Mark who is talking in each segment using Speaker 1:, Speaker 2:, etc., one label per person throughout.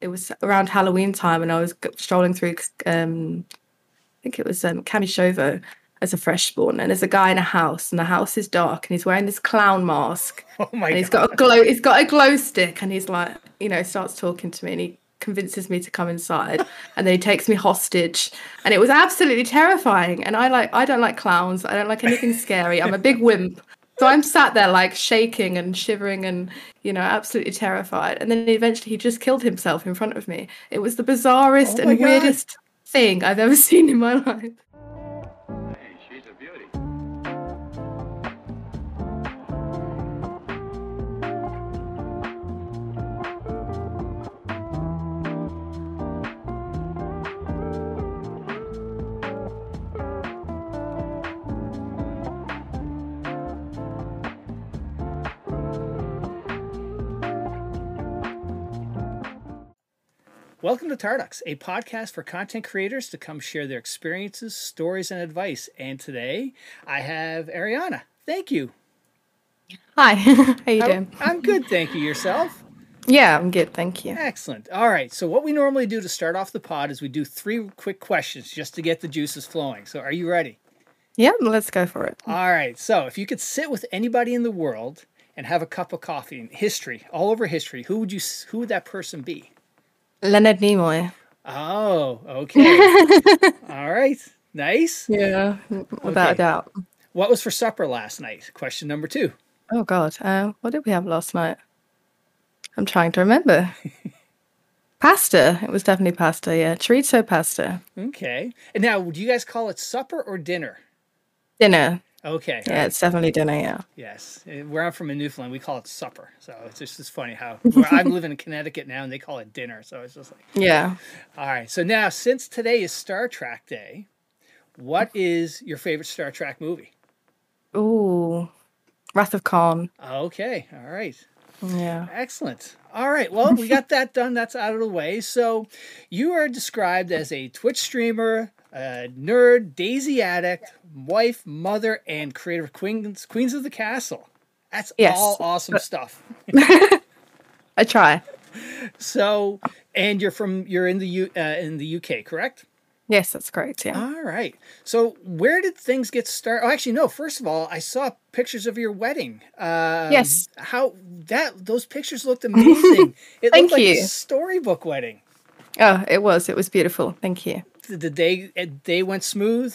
Speaker 1: it was around Halloween time, and I was strolling through. Um, I think it was um, Kamyshovo as a fresh spawn, and there's a guy in a house, and the house is dark, and he's wearing this clown mask.
Speaker 2: Oh my
Speaker 1: and he's
Speaker 2: god.
Speaker 1: got a glow. He's got a glow stick, and he's like, you know, starts talking to me, and he convinces me to come inside, and then he takes me hostage, and it was absolutely terrifying. And I like, I don't like clowns. I don't like anything scary. I'm a big wimp. So I'm sat there like shaking and shivering and you know absolutely terrified. And then eventually he just killed himself in front of me. It was the bizarrest
Speaker 2: Oh
Speaker 1: and
Speaker 2: God.
Speaker 1: weirdest thing I've ever seen in my life.
Speaker 2: Welcome to Tarducks, a podcast for content creators to come share their experiences, stories, and advice. And today I have Arriana. Thank you.
Speaker 1: Hi, how you doing?
Speaker 2: I'm good, thank you. Yourself?
Speaker 1: Yeah, I'm good, thank you.
Speaker 2: Excellent. All right. So, what we normally do to start off the pod is we do three quick questions just to get the juices flowing. So, are you ready?
Speaker 1: Yeah, let's go for it.
Speaker 2: All right. So, if you could sit with anybody in the world and have a cup of coffee in history, all over history, who would you? Who would that person be?
Speaker 1: Leonard Nimoy.
Speaker 2: Oh, okay. all right. Nice.
Speaker 1: Yeah, without
Speaker 2: Okay.
Speaker 1: a doubt.
Speaker 2: What was for supper last night? Question number two.
Speaker 1: Oh God, uh, what did we have last night? I'm trying to remember. pasta. It was definitely pasta. Yeah, chorizo pasta.
Speaker 2: Okay. And now, do you guys call it supper or dinner?
Speaker 1: Dinner.
Speaker 2: Okay.
Speaker 1: Yeah, it's definitely dinner. Yeah.
Speaker 2: Yes. Uh, Where I'm from in Newfoundland, we call it supper. So it's just it's funny how where I'm living in Connecticut now and they call it dinner. So it's just like,
Speaker 1: Yeah.
Speaker 2: all right. So now, since today is Star Trek Day, what is your favorite Star Trek movie?
Speaker 1: Ooh, Wrath of Khan.
Speaker 2: Okay. All right.
Speaker 1: Yeah.
Speaker 2: Excellent. All right. Well, we got that done. That's out of the way. So, you are described as a Twitch streamer, a nerd, DayZ addict, wife, mother, and creator of Queens, Queens of the Castle. That's
Speaker 1: Yes.
Speaker 2: all awesome stuff.
Speaker 1: I try.
Speaker 2: So, and you're from you're in the U uh, in the UK, correct?
Speaker 1: Yes, that's correct. Yeah.
Speaker 2: All right. So, where did things get started? Oh, actually, no. First of all, I saw pictures of your wedding. Um,
Speaker 1: Yes.
Speaker 2: How that those pictures looked amazing. It
Speaker 1: Thank
Speaker 2: looked like a
Speaker 1: you.
Speaker 2: storybook wedding.
Speaker 1: Oh, it was. It was beautiful. Thank you.
Speaker 2: Did the day uh, day went smooth?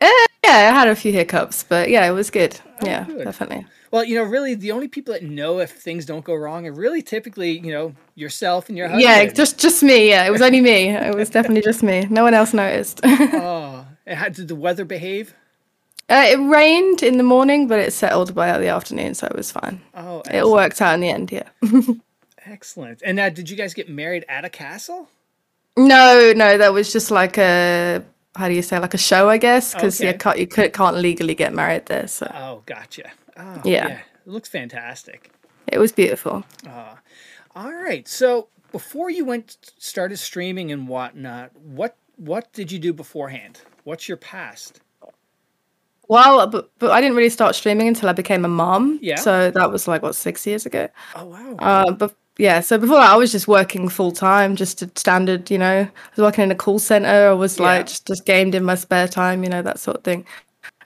Speaker 1: Yeah, I had a few hiccups, but yeah, it was good. yeah,
Speaker 2: Oh, good.
Speaker 1: definitely.
Speaker 2: Well, you know, really, the only people that know if things don't go wrong are really typically, you know, yourself and your husband.
Speaker 1: Yeah, just just me. Yeah, it was only me. It was definitely just me. No one else noticed.
Speaker 2: Oh, how did the weather behave?
Speaker 1: Uh, it rained in the morning, but it settled by the afternoon, so it was fine.
Speaker 2: Oh,
Speaker 1: It all worked out in the end, yeah.
Speaker 2: excellent. And now, did you guys get married at a castle?
Speaker 1: No, no, that was just like a how do you say like a show, I guess, because
Speaker 2: Okay.
Speaker 1: you can't you can't legally get married there, so
Speaker 2: Oh, gotcha. Oh,
Speaker 1: Yeah.
Speaker 2: It looks fantastic.
Speaker 1: it was beautiful.
Speaker 2: All right. So before you went started streaming and whatnot, what what did you do beforehand? What's your past?
Speaker 1: Well, but, but I didn't really start streaming until I became a mom.
Speaker 2: Yeah.
Speaker 1: So that was like what six years ago.
Speaker 2: Oh wow.
Speaker 1: Uh, but yeah, so before that, I was just working full time, just a standard, you know. I was working in a call center. I was like
Speaker 2: Yeah.
Speaker 1: just, just gamed in my spare time, you know, that sort of thing.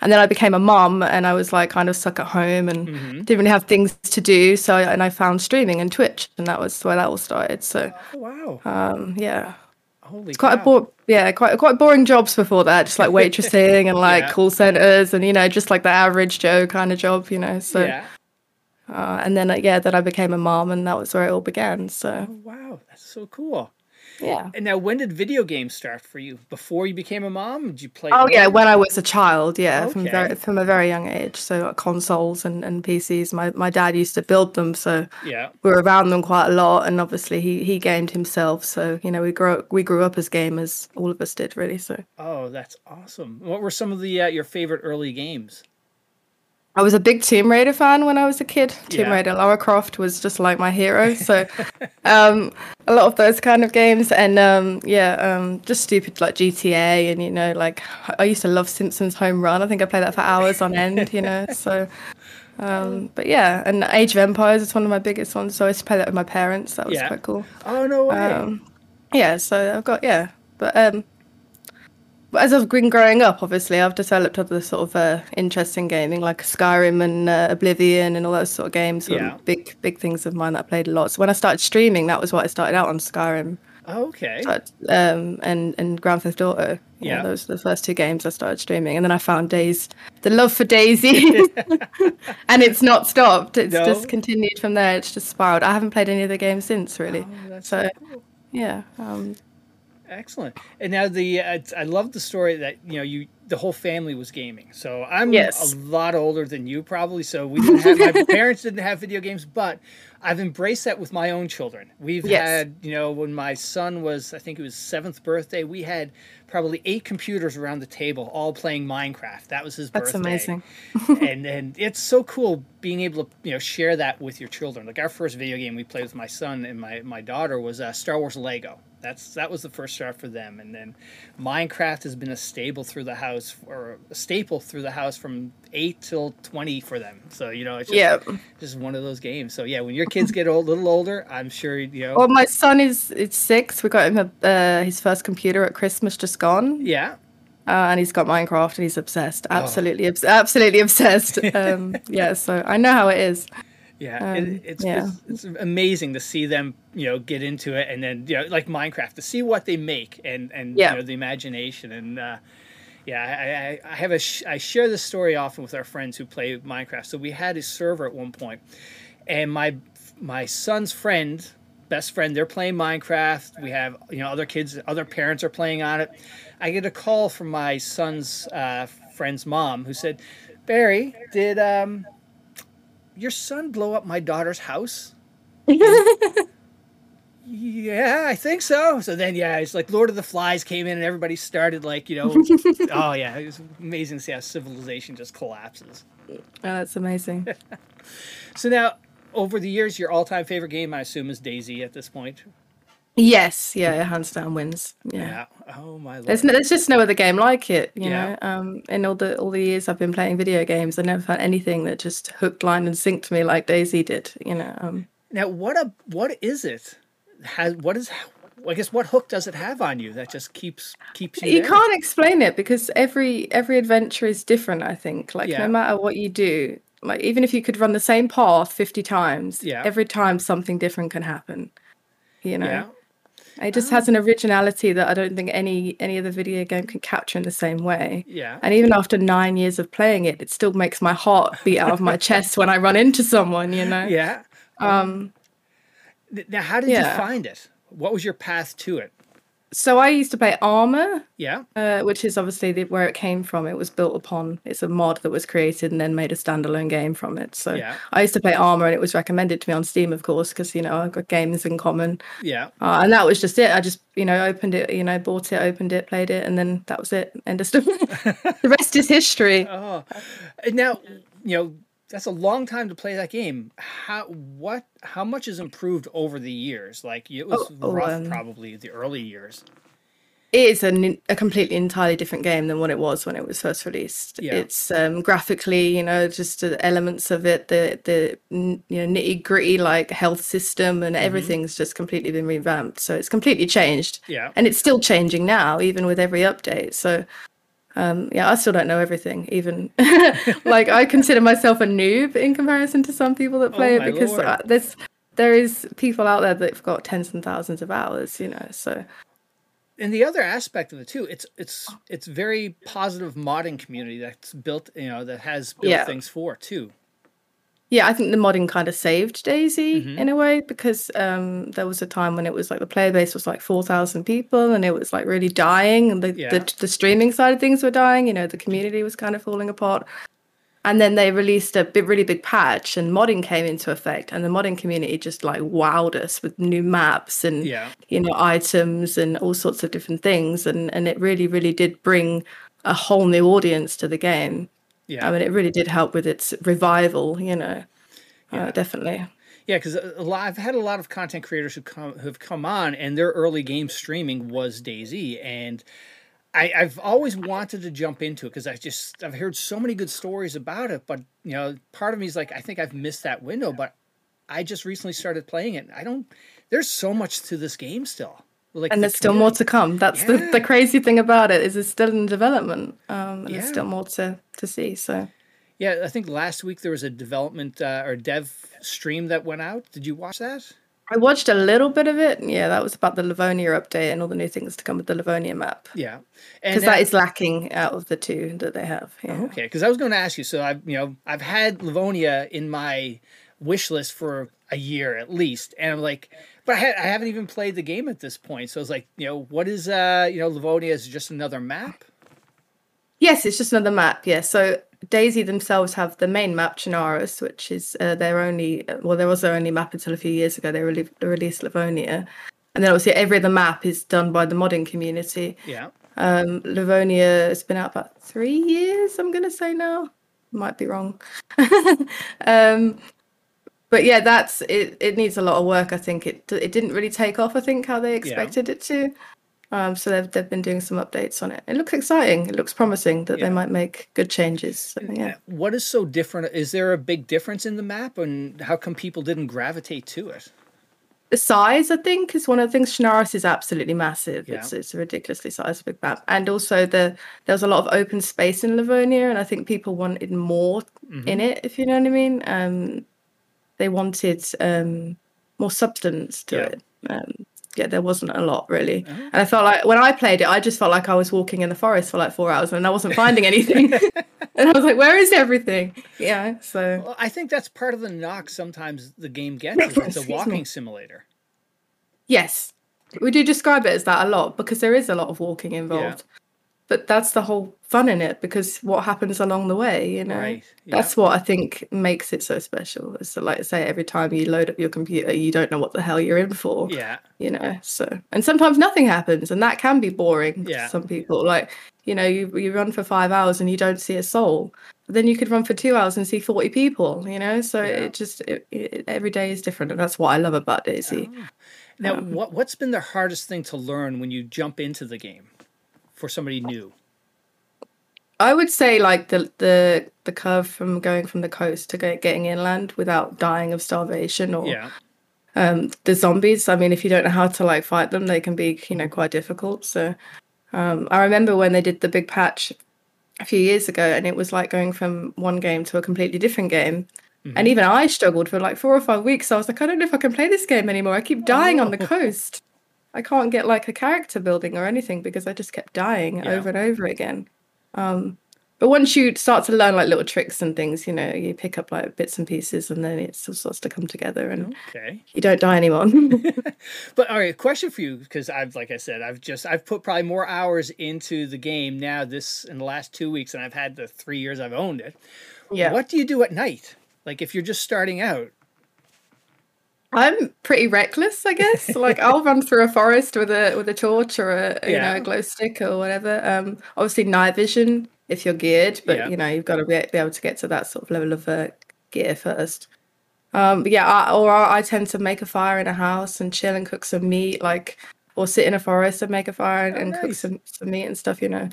Speaker 1: And then I became a mom, and I was like kind of stuck at home and
Speaker 2: Mm-hmm.
Speaker 1: didn't really have things to do. So and I found streaming and Twitch, and that was where that all started. So
Speaker 2: oh wow.
Speaker 1: um, yeah,
Speaker 2: Holy
Speaker 1: it's quite a
Speaker 2: cow.
Speaker 1: bore, yeah, quite quite boring jobs before that, just like waitressing and like
Speaker 2: Yeah.
Speaker 1: call centers, and you know, just like the average Joe kind of job, you know. So
Speaker 2: yeah.
Speaker 1: Uh, and then uh, yeah, then I became a mom, and that was where it all began. So
Speaker 2: Oh wow. That's so cool.
Speaker 1: yeah.
Speaker 2: And now, when did video games start for you? Before you became a mom? Did you play?
Speaker 1: Oh yeah, when I was a child, yeah, from very from a very young age. So uh, consoles and, and PCs. My my dad used to build them, so
Speaker 2: Yeah.
Speaker 1: we were around them quite a lot. And obviously he he gamed himself, so you know we grew up, we grew up as gamers. All of us did really. So
Speaker 2: Oh, that's awesome. What were some of the uh, your favorite early games?
Speaker 1: I was a big Tomb Raider fan when I was a kid. Tomb
Speaker 2: Yeah.
Speaker 1: Raider, Lara Croft was just like my hero. So um, a lot of those kind of games, and um, yeah, um, just stupid like GTA, and you know, like I used to love Simpsons Home Run. I think I played that for hours on end. You know, so Um, but yeah, and Age of Empires is one of my biggest ones. So I used to play that with my parents. That was
Speaker 2: Yeah.
Speaker 1: quite cool.
Speaker 2: Oh no way.
Speaker 1: Um, yeah, so I've got yeah, but um, but as I've been growing up, obviously I've developed other sort of uh, interest in gaming, like Skyrim and uh, Oblivion and all those sort of games.
Speaker 2: Yeah.
Speaker 1: big big things of mine that I played a lot. So when I started streaming, that was what I started out on Skyrim.
Speaker 2: okay.
Speaker 1: But, um, and and Grand Theft Auto.
Speaker 2: Yeah.
Speaker 1: know, those were the first two games I started streaming, and then I found Days, the love for DayZ, and it's not stopped. It's
Speaker 2: No?
Speaker 1: just continued from there. It's just spiraled. I haven't played any of the games since, really.
Speaker 2: Oh,
Speaker 1: so
Speaker 2: cool.
Speaker 1: yeah, um,
Speaker 2: Excellent. And now the uh, I love the story that you know you the whole family was gaming. So I'm
Speaker 1: Yes.
Speaker 2: a lot older than you probably. So we didn't have my parents didn't have video games, but I've embraced that with my own children. We've
Speaker 1: Yes.
Speaker 2: had you know when my son was I think it was seventh birthday, we had probably eight computers around the table all playing Minecraft. That was his
Speaker 1: That's
Speaker 2: birthday.
Speaker 1: amazing.
Speaker 2: and and it's so cool being able to you know share that with your children. Like our first video game we played with my son and my my daughter was uh, Star Wars Lego. That's that was the first start for them, and then Minecraft has been a staple through the house or a staple through the house from eight till twenty for them. So you know it's just,
Speaker 1: Yeah.
Speaker 2: just one of those games. So yeah, when your kids get a little older, I'm sure you know.
Speaker 1: Well, my son is is six. We got him a, uh, his first computer at Christmas, just gone,
Speaker 2: yeah,
Speaker 1: uh, and he's got Minecraft, and he's obsessed. Absolutely, obs- absolutely obsessed. Um, yeah, so I know how it is.
Speaker 2: Yeah,
Speaker 1: Um,
Speaker 2: it, it's,
Speaker 1: yeah.
Speaker 2: it's it's amazing to see them, you know, get into it, and then you know, like Minecraft, to see what they make, and and
Speaker 1: Yeah.
Speaker 2: you know, the imagination, and uh, yeah, I, I, I have a sh- I share this story often with our friends who play Minecraft. So we had a server at one point, and my my son's friend, best friend, they're playing Minecraft. We have you know other kids, other parents are playing on it. I get a call from my son's uh, friend's mom who said, "Barry, did um." Your son blow up my daughter's house? yeah, I think so. So then, yeah, it's like Lord of the Flies came in and everybody started like, you know, oh yeah, it was amazing to see how civilization just collapses.
Speaker 1: Oh, that's amazing.
Speaker 2: So now, over the years, your all-time favorite game, I assume, is DayZ at this point.
Speaker 1: Yes, yeah, hands down wins. Yeah.
Speaker 2: Yeah. Oh my lord.
Speaker 1: There's no, there's just no other game like it, you
Speaker 2: Yeah.
Speaker 1: know. Um, in all the all the years I've been playing video games, I never found anything that just hooked, line, and synced me like DayZ did. You know. Um,
Speaker 2: Now, what a what is it? Has what is? I guess what hook does it have on you that just keeps keeps you?
Speaker 1: you
Speaker 2: there?
Speaker 1: can't explain it because every every adventure is different. I think, like
Speaker 2: Yeah.
Speaker 1: no matter what you do, like even if you could run the same path fifty times,
Speaker 2: Yeah.
Speaker 1: every time something different can happen. You know.
Speaker 2: Yeah.
Speaker 1: It just has an originality that I don't think any any other video game can capture in the same way.
Speaker 2: Yeah.
Speaker 1: And even after nine years of playing it, it still makes my heart beat out of my chest when I run into someone. You know.
Speaker 2: Yeah.
Speaker 1: Um.
Speaker 2: Now, how did you find it? What was your path to it?
Speaker 1: So I used to play Arma,
Speaker 2: Yeah.
Speaker 1: uh, which is obviously the, where it came from. It was built upon. It's a mod that was created and then made a standalone game from it. So
Speaker 2: Yeah.
Speaker 1: I used to play Arma, and it was recommended to me on Steam, of course, because you know I've got games in common.
Speaker 2: Yeah.
Speaker 1: Uh, and that was just it. I just, you know, opened it, you know, bought it, opened it, played it, and then that was it. End of story. the rest is history.
Speaker 2: Oh, now you know that's a long time to play that game. How what how much has improved over the years? Like it was
Speaker 1: Oh, oh,
Speaker 2: rough,
Speaker 1: um,
Speaker 2: probably the early years.
Speaker 1: It is an, a completely entirely different game than what it was when it was first released.
Speaker 2: Yeah.
Speaker 1: It's um, graphically, you know, just the elements of it, the the you know nitty gritty like health system and
Speaker 2: Mm-hmm.
Speaker 1: everything's just completely been revamped. So it's completely changed.
Speaker 2: Yeah.
Speaker 1: and it's still changing now, even with every update. So. Um, yeah, I still don't know everything. Even like I consider myself a noob in comparison to some people that play
Speaker 2: Oh,
Speaker 1: it because
Speaker 2: Lord.
Speaker 1: uh, there's there is people out there that've got tens and thousands of hours. You know, so
Speaker 2: And the other aspect of it too, it's it's it's very positive modding community that's built, you know, that has built
Speaker 1: Yeah.
Speaker 2: things for too.
Speaker 1: Yeah, I think the modding kind of saved DayZ
Speaker 2: Mm-hmm.
Speaker 1: in a way because um, there was a time when it was like the player base was like four thousand people and it was like really dying, and the,
Speaker 2: Yeah.
Speaker 1: the the streaming side of things were dying. You know, the community was kind of falling apart. And then they released a big, really big patch, and modding came into effect. And the modding community just like wowed us with new maps and
Speaker 2: Yeah.
Speaker 1: you know items and all sorts of different things. And and it really, really did bring a whole new audience to the game.
Speaker 2: Yeah.
Speaker 1: I mean, it really did help with its revival. You know, uh, definitely.
Speaker 2: Yeah, because I've had a lot of content creators who come who have come on, and their early game streaming was DayZ, and I, I've always wanted to jump into it because I just I've heard so many good stories about it, but you know, part of me is like I think I've missed that window. But I just recently started playing it. I don't. There's so much to this game still. Like
Speaker 1: and
Speaker 2: the
Speaker 1: there's still more to come. That's the,
Speaker 2: Yeah.
Speaker 1: the crazy thing about it is it's still in development. Um, and there's still more to, to see. So
Speaker 2: Yeah, I think last week there was a development uh, or dev stream that went out. Did you watch that?
Speaker 1: I watched a little bit of it. Yeah, that was about the Livonia update and all the new things to come with the Livonia map.
Speaker 2: Yeah,
Speaker 1: Because
Speaker 2: that-
Speaker 1: that is lacking out of the two that they have. Yeah.
Speaker 2: Okay, because I was going to ask you. So I've you know I've had Livonia in my wish list for a year at least, and I'm like, but I, ha- I haven't even played the game at this point. So I was like, you know, what is uh you know Livonia is just another map?
Speaker 1: Yes, it's just another map. Yeah. So DayZ themselves have the main map, Chernarus, which is uh, their only, well, there was their only map until a few years ago. They rele- released Livonia. And then obviously every other map is done by the modding community.
Speaker 2: Yeah,
Speaker 1: Um, Livonia has been out about three years, I'm going to say now. Might be wrong. um, but yeah, that's it. It needs a lot of work. I think it it didn't really take off. I think how they expected it to. Um, so they've they've been doing some updates on it. It looks exciting. It looks promising that
Speaker 2: Yeah.
Speaker 1: they might make good changes. So, yeah.
Speaker 2: what is so different? Is there a big difference in the map, and how come people didn't gravitate to it?
Speaker 1: The size, I think, is one of the things. Chernarus is absolutely massive.
Speaker 2: Yeah.
Speaker 1: It's it's a ridiculously sized big map, and also the there was a lot of open space in Livonia, and I think people wanted more in it. If you know what I mean, um, they wanted um, more substance to
Speaker 2: Yeah.
Speaker 1: it. Um, yeah, there wasn't a lot really, and I felt like when I played it, I just felt like I was walking in the forest for like four hours, and I wasn't finding anything. and I was like, "Where is everything?" Yeah, so
Speaker 2: Well, I think that's part of the knock. Sometimes the game gets is it's a walking simulator.
Speaker 1: Yes, we do describe it as that a lot because there is a lot of walking involved. But that's the whole fun in it because what happens along the way, you know,
Speaker 2: Right, yeah.
Speaker 1: that's what I think makes it so special. It's like I say, every time you load up your computer, you don't know what the hell you're in for,
Speaker 2: Yeah,
Speaker 1: you know. So, and sometimes nothing happens, and that can be boring
Speaker 2: Yeah.
Speaker 1: to some people. Like, you know, you you run for five hours and you don't see a soul. But then you could run for two hours and see forty people, you know. So
Speaker 2: Yeah.
Speaker 1: it just it, it, every day is different, and that's what I love about DayZ.
Speaker 2: Now,
Speaker 1: Um,
Speaker 2: what what's been the hardest thing to learn when you jump into the game for somebody new?
Speaker 1: I would say like the the the curve from going from the coast to getting inland without dying of starvation or
Speaker 2: Yeah,
Speaker 1: um the zombies. I mean, if you don't know how to like fight them, they can be you know quite difficult. So um, I remember when they did the big patch a few years ago, and it was like going from one game to a completely different game. And even I struggled for like four or five weeks. I was like, I don't know if I can play this game anymore. I keep dying on the coast. I can't get like a character building or anything because I just kept dying
Speaker 2: Yeah.
Speaker 1: over and over again. Um, but once you start to learn like little tricks and things, you know, you pick up like bits and pieces, and then it still starts to come together, and
Speaker 2: okay.
Speaker 1: you don't die anymore.
Speaker 2: But all right, question for you because I've like I said, I've just I've put probably more hours into the game now this in the last two weeks than I've had the three years I've owned it.
Speaker 1: yeah,
Speaker 2: What do you do at night? Like if you're just starting out?
Speaker 1: I'm pretty reckless, I guess. like I'll run through a forest with a with a torch or a you
Speaker 2: Yeah.
Speaker 1: know a glow stick or whatever. Um, obviously night vision if you're geared, but
Speaker 2: Yeah.
Speaker 1: you know you've got to be, be able to get to that sort of level of uh, gear first. Um, yeah, I, or I, I tend to make a fire in a house and chill and cook some meat, like or sit in a forest and make a fire and,
Speaker 2: Oh,
Speaker 1: and cook some some meat and stuff, you know.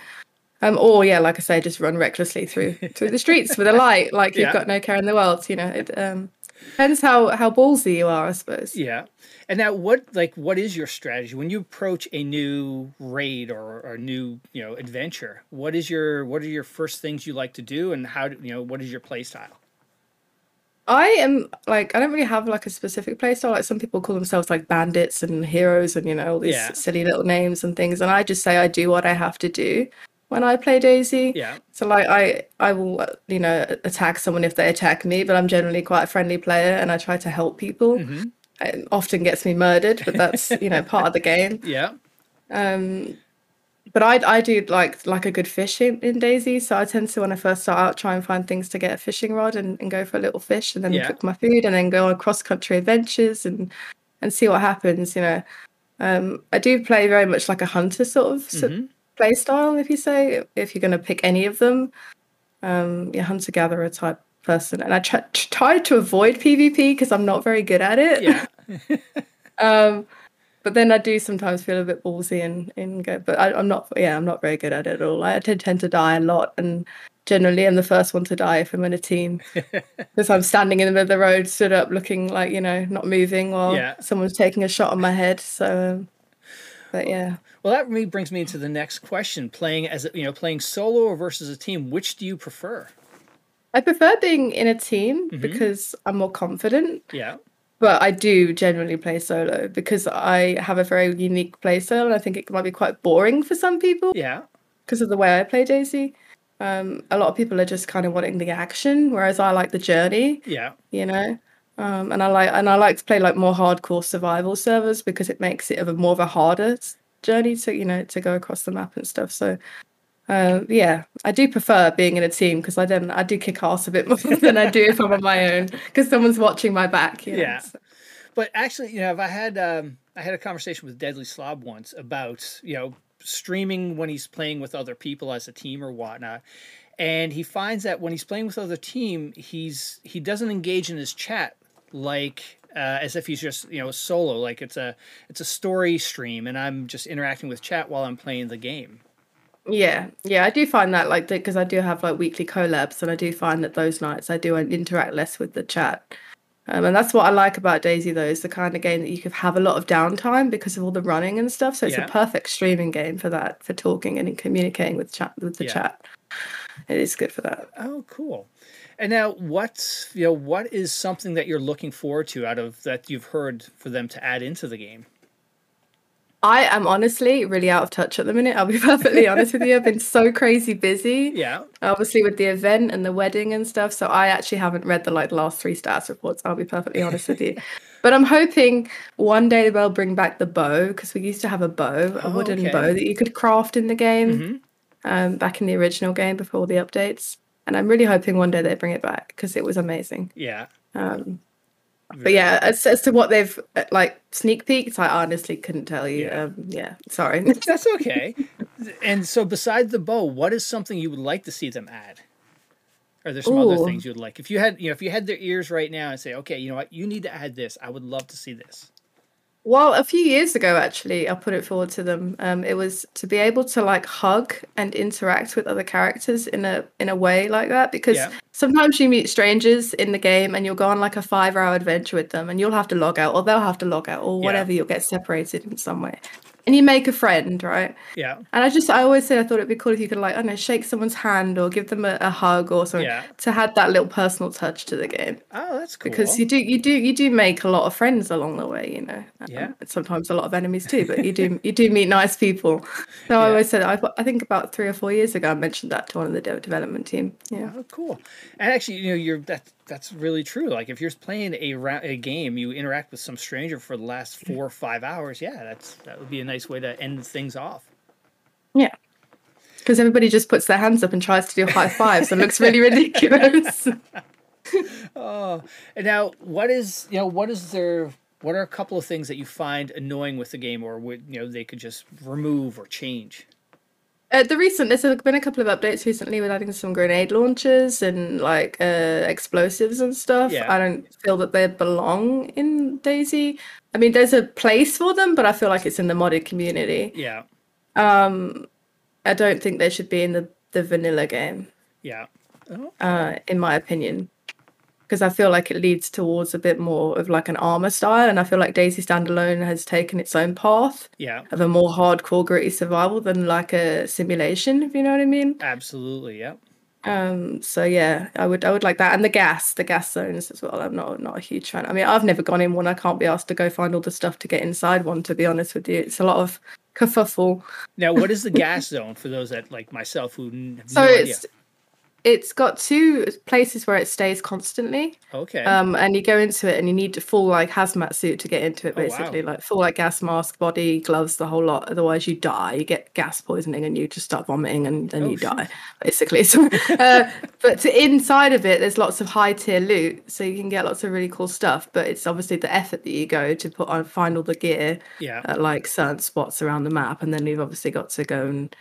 Speaker 1: Um, or yeah, like I say, just run recklessly through through the streets with a light, like you've got no care in the world. You know, it um, depends how how ballsy you are, I suppose.
Speaker 2: Yeah. And now what like what is your strategy when you approach a new raid or, or new, you know, adventure? What is your what are your first things you like to do and how do you know what is your play style?
Speaker 1: I am like I don't really have like a specific playstyle. Like some people call themselves like bandits and heroes and you know all these
Speaker 2: Yeah.
Speaker 1: silly little names and things. And I just say I do what I have to do when I play DayZ.
Speaker 2: Yeah.
Speaker 1: So like I I will you know attack someone if they attack me, but I'm generally quite a friendly player and I try to help people.
Speaker 2: Mm-hmm.
Speaker 1: It often gets me murdered, but that's you know part of the game.
Speaker 2: Yeah.
Speaker 1: Um, but I I do like like a good fish in, in DayZ, so I tend to when I first start out try and find things to get a fishing rod and, and go for a little fish and then
Speaker 2: Yeah.
Speaker 1: cook my food and then go on cross country adventures and and see what happens. You know, um, I do play very much like a hunter sort of s-
Speaker 2: Mhm.
Speaker 1: Play style, if you say if you're going to pick any of them. Um, yeah, hunter gatherer type person, and I try try to avoid PvP because I'm not very good at it.
Speaker 2: Yeah.
Speaker 1: Um, but then I do sometimes feel a bit ballsy and, and go, but I, I'm not, yeah, I'm not very good at it at all. I tend, tend to die a lot and generally I'm the first one to die if I'm in a team because I'm standing in the middle of the road, stood up looking like, you know, not moving while
Speaker 2: Yeah.
Speaker 1: someone's taking a shot on my head. So, um, but yeah.
Speaker 2: Well, that really brings me into the next question: playing as you know, playing solo or versus a team. Which do you prefer?
Speaker 1: I prefer being in a team
Speaker 2: Mm-hmm.
Speaker 1: because I'm more confident.
Speaker 2: Yeah,
Speaker 1: But I do generally play solo because I have a very unique play style and I think it might be quite boring for some people
Speaker 2: yeah,
Speaker 1: because of the way I play DayZ. Um, a lot of people are just kind of wanting the action, whereas I like the journey,
Speaker 2: yeah,
Speaker 1: you know. Um, and I like and I like to play like more hardcore survival servers because it makes it of a more of a harder journey to you know to go across the map and stuff. So uh, yeah, I do prefer being in a team because I then I do kick ass a bit more than I do if I'm on my own because someone's watching my back. You know,
Speaker 2: Yeah.
Speaker 1: so-
Speaker 2: But actually, you know, if I had um, I had a conversation with Deadly Slob once about you know streaming when he's playing with other people as a team or whatnot, and he finds that when he's playing with other team, he's he doesn't engage in his chat like uh, as if he's just you know solo, like it's a it's a story stream, and I'm just interacting with chat while I'm playing the game.
Speaker 1: Yeah, yeah, I do find that like because I do have like weekly collabs, and I do find that those nights I do interact less with the chat, um, and that's what I like about DayZ though is the kind of game that you could have a lot of downtime because of all the running and stuff. So it's
Speaker 2: Yeah.
Speaker 1: a perfect streaming game for that, for talking and communicating with chat with the
Speaker 2: Yeah.
Speaker 1: chat. It is good for that.
Speaker 2: Oh, cool. And now, what you know, what is something that you're looking forward to out of that you've heard for them to add into the game?
Speaker 1: I am honestly really out of touch at the minute. I'll be perfectly honest with you. I've been so crazy busy.
Speaker 2: Yeah,
Speaker 1: obviously with the event and the wedding and stuff so i actually haven't read the like last three status reports i'll be perfectly honest with you but i'm hoping one day they'll bring back the bow because we used to have a bow a
Speaker 2: Oh,
Speaker 1: wooden
Speaker 2: okay.
Speaker 1: bow that you could craft in the game
Speaker 2: Mhm.
Speaker 1: um, back in the original game before the updates and i'm really hoping one day they bring it back because it was amazing
Speaker 2: yeah.
Speaker 1: um, but yeah as, as to what they've uh, like sneak peeks i honestly couldn't tell you
Speaker 2: Yeah.
Speaker 1: um, yeah sorry
Speaker 2: That's okay. and so, besides the bow, what is something you would like to see them add? Are there some other things you'd like? If you had, you know, if you had their ears right now and say, okay, you know what, you need to add this. I would love to see this.
Speaker 1: Well, a few years ago, actually, I put it forward to them. Um, it was to be able to like hug and interact with other characters in a in a way like that. Because
Speaker 2: Yeah.
Speaker 1: sometimes you meet strangers in the game and you'll go on like a five hour adventure with them, and you'll have to log out, or they'll have to log out, or
Speaker 2: Yeah.
Speaker 1: whatever. You'll get separated in some way, and you make a friend, right?
Speaker 2: Yeah,
Speaker 1: And I just, I always said I thought it'd be cool if you could like, I don't know, shake someone's hand or give them a, a hug or something
Speaker 2: Yeah.
Speaker 1: to add that little personal touch to the game
Speaker 2: oh, that's cool.
Speaker 1: because you do you do you do make a lot of friends along the way you know Um,
Speaker 2: Yeah.
Speaker 1: and sometimes a lot of enemies too but you do you do meet nice people so i always said I, I think about three or four years ago i mentioned that to one of the development team yeah
Speaker 2: Oh, cool. And actually, you know, you're that that's really true. Like if you're playing a ra- a game, you interact with some stranger for the last mm. four or five hours. Yeah, that's that would be a nice way to end things off.
Speaker 1: yeah because everybody just puts their hands up and tries to do high fives and looks really ridiculous
Speaker 2: Oh, and now what is you know what is there? What are a couple of things that you find annoying with the game, or would you know they could just remove or change?
Speaker 1: Uh, the recent there's been a couple of updates recently with adding some grenade launchers and like uh, explosives and stuff.
Speaker 2: Yeah.
Speaker 1: I don't feel that they belong in DayZ. I mean, there's a place for them, but I feel like it's in the modded community.
Speaker 2: Yeah,
Speaker 1: Um, I don't think they should be in the the vanilla game,
Speaker 2: yeah. Oh,
Speaker 1: uh, in my opinion, because I feel like it leads towards a bit more of like an Arma style, and I feel like DayZ Standalone has taken its own path
Speaker 2: yeah,
Speaker 1: of a more hardcore, gritty survival than like a simulation. If you know what I mean.
Speaker 2: absolutely. Yeah.
Speaker 1: Um, so yeah, I would I would like that, and the gas, the gas zones as well. I'm not not a huge fan. I mean, I've never gone in one. I can't be asked to go find all the stuff to get inside one. To be honest with you, it's a lot of kerfuffle.
Speaker 2: Now, what is the gas zone for those that like myself who have
Speaker 1: So
Speaker 2: no
Speaker 1: it's
Speaker 2: idea?
Speaker 1: It's got two places where it stays constantly.
Speaker 2: Okay.
Speaker 1: Um, and you go into it and you need a full like hazmat suit to get into it,
Speaker 2: Oh, wow.
Speaker 1: basically, like full like gas mask, body, gloves, the whole lot. Otherwise, you die. You get gas poisoning and you just start vomiting and then
Speaker 2: Oh,
Speaker 1: you
Speaker 2: shit.
Speaker 1: die, basically. So, uh, but to inside of it, there's lots of high tier loot, so you can get lots of really cool stuff. But it's obviously the effort that you go to put on find all the gear
Speaker 2: yeah.
Speaker 1: at like certain spots around the map, and then you've obviously got to go and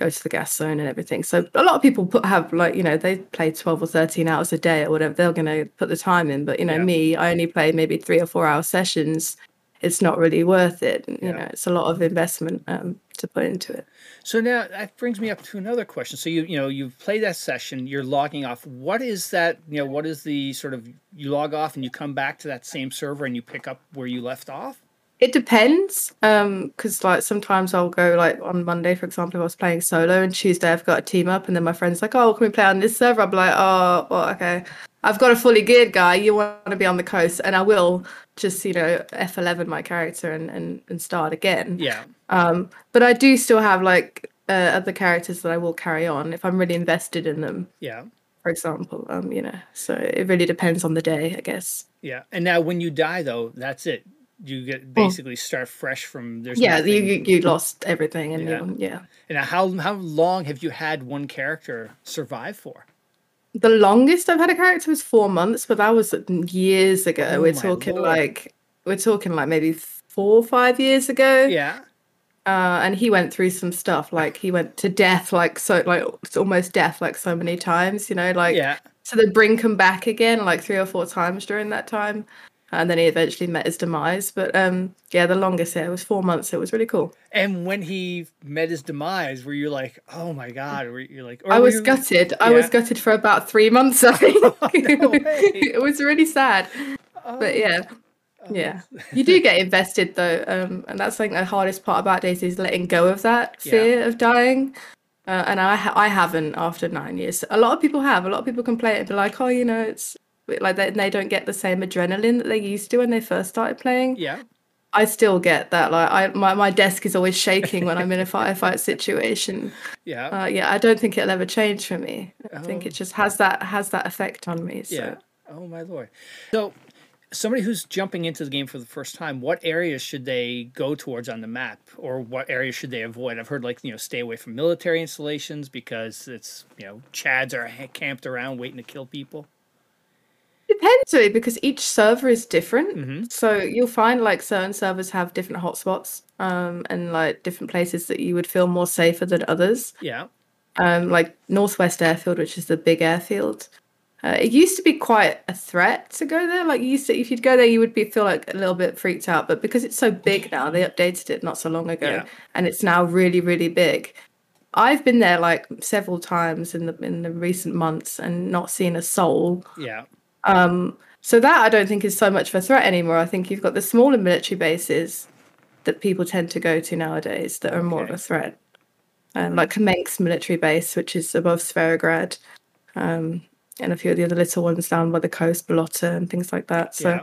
Speaker 1: go to the gas zone and everything. So a lot of people put have like you know they play twelve or thirteen hours a day or whatever. They're going to put the time in, but you know
Speaker 2: Yeah.
Speaker 1: me, I only play maybe three or four hour sessions it's not really worth it. You
Speaker 2: Yeah.
Speaker 1: know, it's a lot of investment um, to put into it.
Speaker 2: So now that brings me up to another question. So you you know you've played that session, you're logging off. What is that? You know, what is the sort of you log off and you come back to that same server and you pick up where you left off?
Speaker 1: It depends, um, because like sometimes I'll go like on Monday, for example, if I was playing solo, and Tuesday I've got a team up, and then my friend's like, "Oh, can we play on this server?" I'll be like, "Oh, well, okay." I've got a fully geared guy. You want to be on the coast, and I will just you know F11 my character and and, and start again.
Speaker 2: Yeah.
Speaker 1: Um, but I do still have like uh, other characters that I will carry on if I'm really invested in them.
Speaker 2: Yeah.
Speaker 1: For example, um, you know, so it really depends on the day, I guess.
Speaker 2: Yeah. And now when you die though, that's it. You get basically start fresh from there's
Speaker 1: Yeah,
Speaker 2: nothing.
Speaker 1: you you lost everything, and
Speaker 2: Yeah.
Speaker 1: you, yeah.
Speaker 2: And how how long have you had one character survive for?
Speaker 1: The longest I've had a character was four months, but that was years ago.
Speaker 2: Oh
Speaker 1: we're talking
Speaker 2: lord.
Speaker 1: like we're talking like maybe four or five years ago.
Speaker 2: Yeah.
Speaker 1: Uh, and he went through some stuff. Like he went to death, like so, like it's almost death, like so many times. You know, like
Speaker 2: Yeah.
Speaker 1: so they bring him back again, like three or four times during that time, and then he eventually met his demise. But um, yeah, the longest yeah, it was four months. It was really cool.
Speaker 2: And when he met his demise, were you like, oh my god? Were you like,
Speaker 1: I was
Speaker 2: you-
Speaker 1: gutted. I was gutted for about three months. I think
Speaker 2: no way.
Speaker 1: it was really sad. But yeah, yeah, you do get invested though, um, and that's like the hardest part about DayZ is letting go of that
Speaker 2: Yeah.
Speaker 1: fear of dying. Uh, and I ha- I haven't after nine years. A lot of people have. A lot of people can play it and be like, oh, you know, it's like they, they don't get the same adrenaline that they used to when they first started playing.
Speaker 2: Yeah.
Speaker 1: I still get that. Like, I my, my desk is always shaking when I'm in a firefight situation.
Speaker 2: Yeah.
Speaker 1: Uh, yeah, I don't think it'll ever change for me. I think
Speaker 2: Oh.
Speaker 1: it just has that has that effect on me. So.
Speaker 2: Yeah. Oh my lord. So, somebody who's jumping into the game for the first time, what areas should they go towards on the map, or what areas should they avoid? I've heard like you know stay away from military installations because it's you know Chads are camped around waiting to kill people.
Speaker 1: Depends really because each server is different.
Speaker 2: Mhm.
Speaker 1: So you'll find like certain servers have different hotspots um, and like different places that you would feel more safer than others.
Speaker 2: Yeah.
Speaker 1: Um, like Northwest Airfield, which is the big airfield. Uh, it used to be quite a threat to go there. Like you used to, if you'd go there, you would be feel like a little bit freaked out. But because it's so big now, they updated it not so long ago,
Speaker 2: Yeah.
Speaker 1: and it's now really, really big. I've been there like several times in the in the recent months and not seen a soul.
Speaker 2: Yeah.
Speaker 1: Um, so that I don't think is so much of a threat anymore. I think you've got the smaller military bases that people tend to go to nowadays that are more of a threat. Um, like Kamensk military base, which is above Severograd, um, and a few of the other little ones down by the coast, Balota and things like that. So
Speaker 2: Yeah.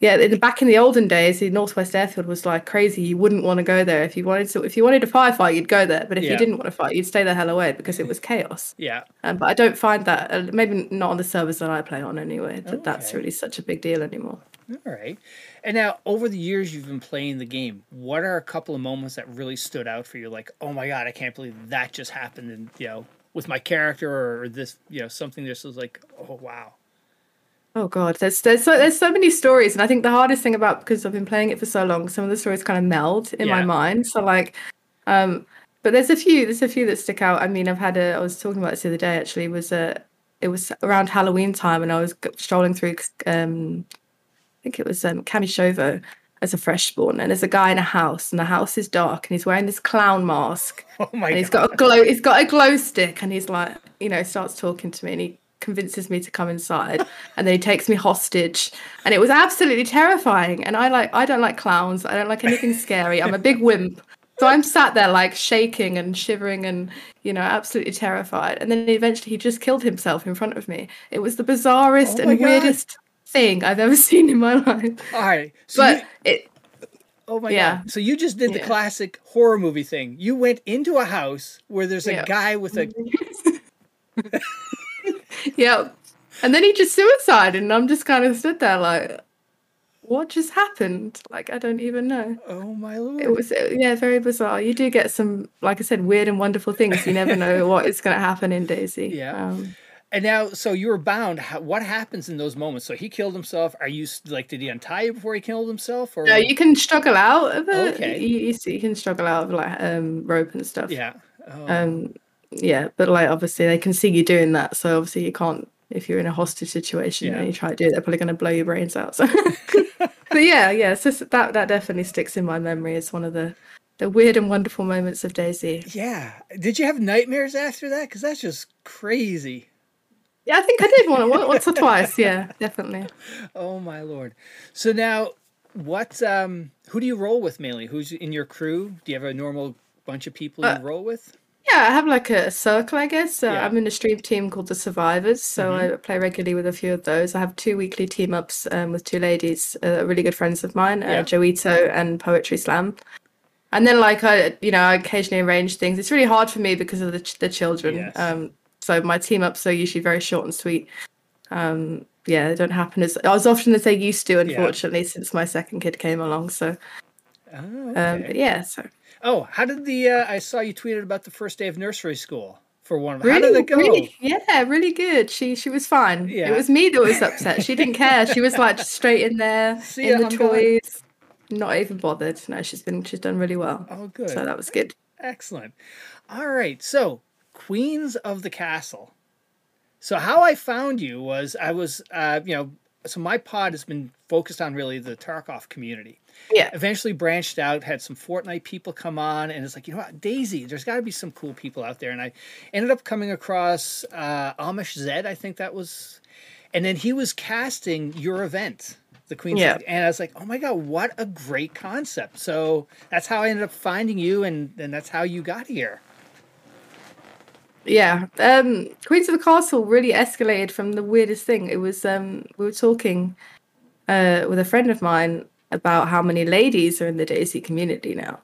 Speaker 1: Yeah, in the, back in the olden days, the Northwest Airfield was like crazy. You wouldn't want to go there if you wanted to. If you wanted to firefight, you'd go there. But if
Speaker 2: Yeah.
Speaker 1: you didn't want to fight, you'd stay the hell away because it was chaos.
Speaker 2: Yeah.
Speaker 1: Um, but I don't find that uh, maybe not on the servers that I play on anyway. That that's really such a big deal anymore.
Speaker 2: All right. And now, over the years you've been playing the game, what are a couple of moments that really stood out for you? Like, oh my god, I can't believe that just happened, and you know, with my character or this, you know, something just was like, oh wow.
Speaker 1: Oh god, there's there's so there's so many stories, and I think the hardest thing about because I've been playing it for so long, some of the stories kind of meld in my mind. So like, um, but there's a few there's a few that stick out. I mean, I've had a I was talking about this the other day actually. Was a it was around Halloween time, and I was strolling through um, I think it was um, Kamyshovo as a fresh spawn, and there's a guy in a house, and the house is dark, and he's wearing this clown mask.
Speaker 2: Oh my
Speaker 1: and he's
Speaker 2: god.
Speaker 1: got a glow he's got a glow stick and he's like you know starts talking to me and he convinces me to come inside and then he takes me hostage and it was absolutely terrifying and i like i don't like clowns i don't like anything scary i'm a big wimp so i'm sat there like shaking and shivering and you know absolutely terrified and then eventually he just killed himself in front of me it was the bizarrest
Speaker 2: Oh
Speaker 1: and
Speaker 2: God.
Speaker 1: weirdest thing i've ever seen in my life
Speaker 2: All right. So
Speaker 1: but
Speaker 2: you,
Speaker 1: it
Speaker 2: oh my
Speaker 1: yeah.
Speaker 2: god. So you just did the
Speaker 1: Yeah.
Speaker 2: classic horror movie thing. You went into a house where there's a
Speaker 1: Yeah.
Speaker 2: guy with a
Speaker 1: yeah. And then he just suicided, and I'm just kind of stood there like, what just happened? Like, I don't even know.
Speaker 2: oh my lord.
Speaker 1: It was, uh, yeah, very bizarre. You do get some, like I said, weird and wonderful things. You never know what is going to happen in DayZ.
Speaker 2: Yeah.
Speaker 1: Um,
Speaker 2: And now, so you were bound. What happens in those moments? So he killed himself. Are you like, did he untie you before he killed himself? Or
Speaker 1: no, you can struggle out of it.
Speaker 2: Okay.
Speaker 1: You, you, see, you can struggle out of like um, rope and stuff.
Speaker 2: yeah. Oh,
Speaker 1: Um, yeah, but like obviously they can see you doing that, so obviously you can't. If you're in a hostage situation
Speaker 2: Yeah.
Speaker 1: and you try to do it, they're probably going to blow your brains out. So but yeah, yeah, so that that definitely sticks in my memory as one of the the weird and wonderful moments of DayZ.
Speaker 2: Yeah. Did you have nightmares after that? Because that's just crazy.
Speaker 1: Yeah, I think I did one once or twice. Yeah, definitely.
Speaker 2: Oh my lord. So now, what? Um, who do you roll with mainly? Who's in your crew? Do you have a normal bunch of people you
Speaker 1: Uh,
Speaker 2: roll with?
Speaker 1: Yeah, I have like a circle, I guess. So
Speaker 2: Yeah.
Speaker 1: I'm in a stream team called the Survivors. So
Speaker 2: Mhm.
Speaker 1: I play regularly with a few of those. I have two weekly team ups um, with two ladies, uh, really good friends of mine,
Speaker 2: Yeah.
Speaker 1: uh, Joito and Poetry Slam. And then, like I, you know, I occasionally arrange things. It's really hard for me because of the ch- the children.
Speaker 2: Yes.
Speaker 1: Um, so my team ups are usually very short and sweet. Um, yeah, they don't happen as as often as they used to, unfortunately, since my second kid came along. So,
Speaker 2: Oh,
Speaker 1: um,
Speaker 2: okay.
Speaker 1: but yeah, so
Speaker 2: oh, how did the? Uh, I saw you tweeted about the first day of nursery school for one of them.
Speaker 1: Really,
Speaker 2: how did it go?
Speaker 1: really, yeah, really good. She she was fine.
Speaker 2: Yeah.
Speaker 1: It was me that was upset. She didn't care. She was like just straight in there
Speaker 2: See ya,
Speaker 1: in the
Speaker 2: I'm
Speaker 1: toys, not even bothered. No, she's been she's done really well.
Speaker 2: Oh, good.
Speaker 1: So that was good.
Speaker 2: Excellent. All right. So, Queens of the Castle. So, how I found you was I was, uh, you know, so my pod has been focused on really the Tarkov community.
Speaker 1: Yeah,
Speaker 2: Eventually branched out, had some Fortnite people come on, and it's like, you know what, Daisy, there's got to be some cool people out there. And I ended up coming across uh, Amish Zed, I think that was, and then he was casting your event. The Queen's
Speaker 1: Yeah.
Speaker 2: and I was like, "Oh my god, what a great concept!" So that's how I ended up finding you, and and that's how you got here.
Speaker 1: Yeah. Um, Queens of the Castle really escalated from the weirdest thing. It was um, we were talking uh, with a friend of mine about how many ladies are in the DayZ community now.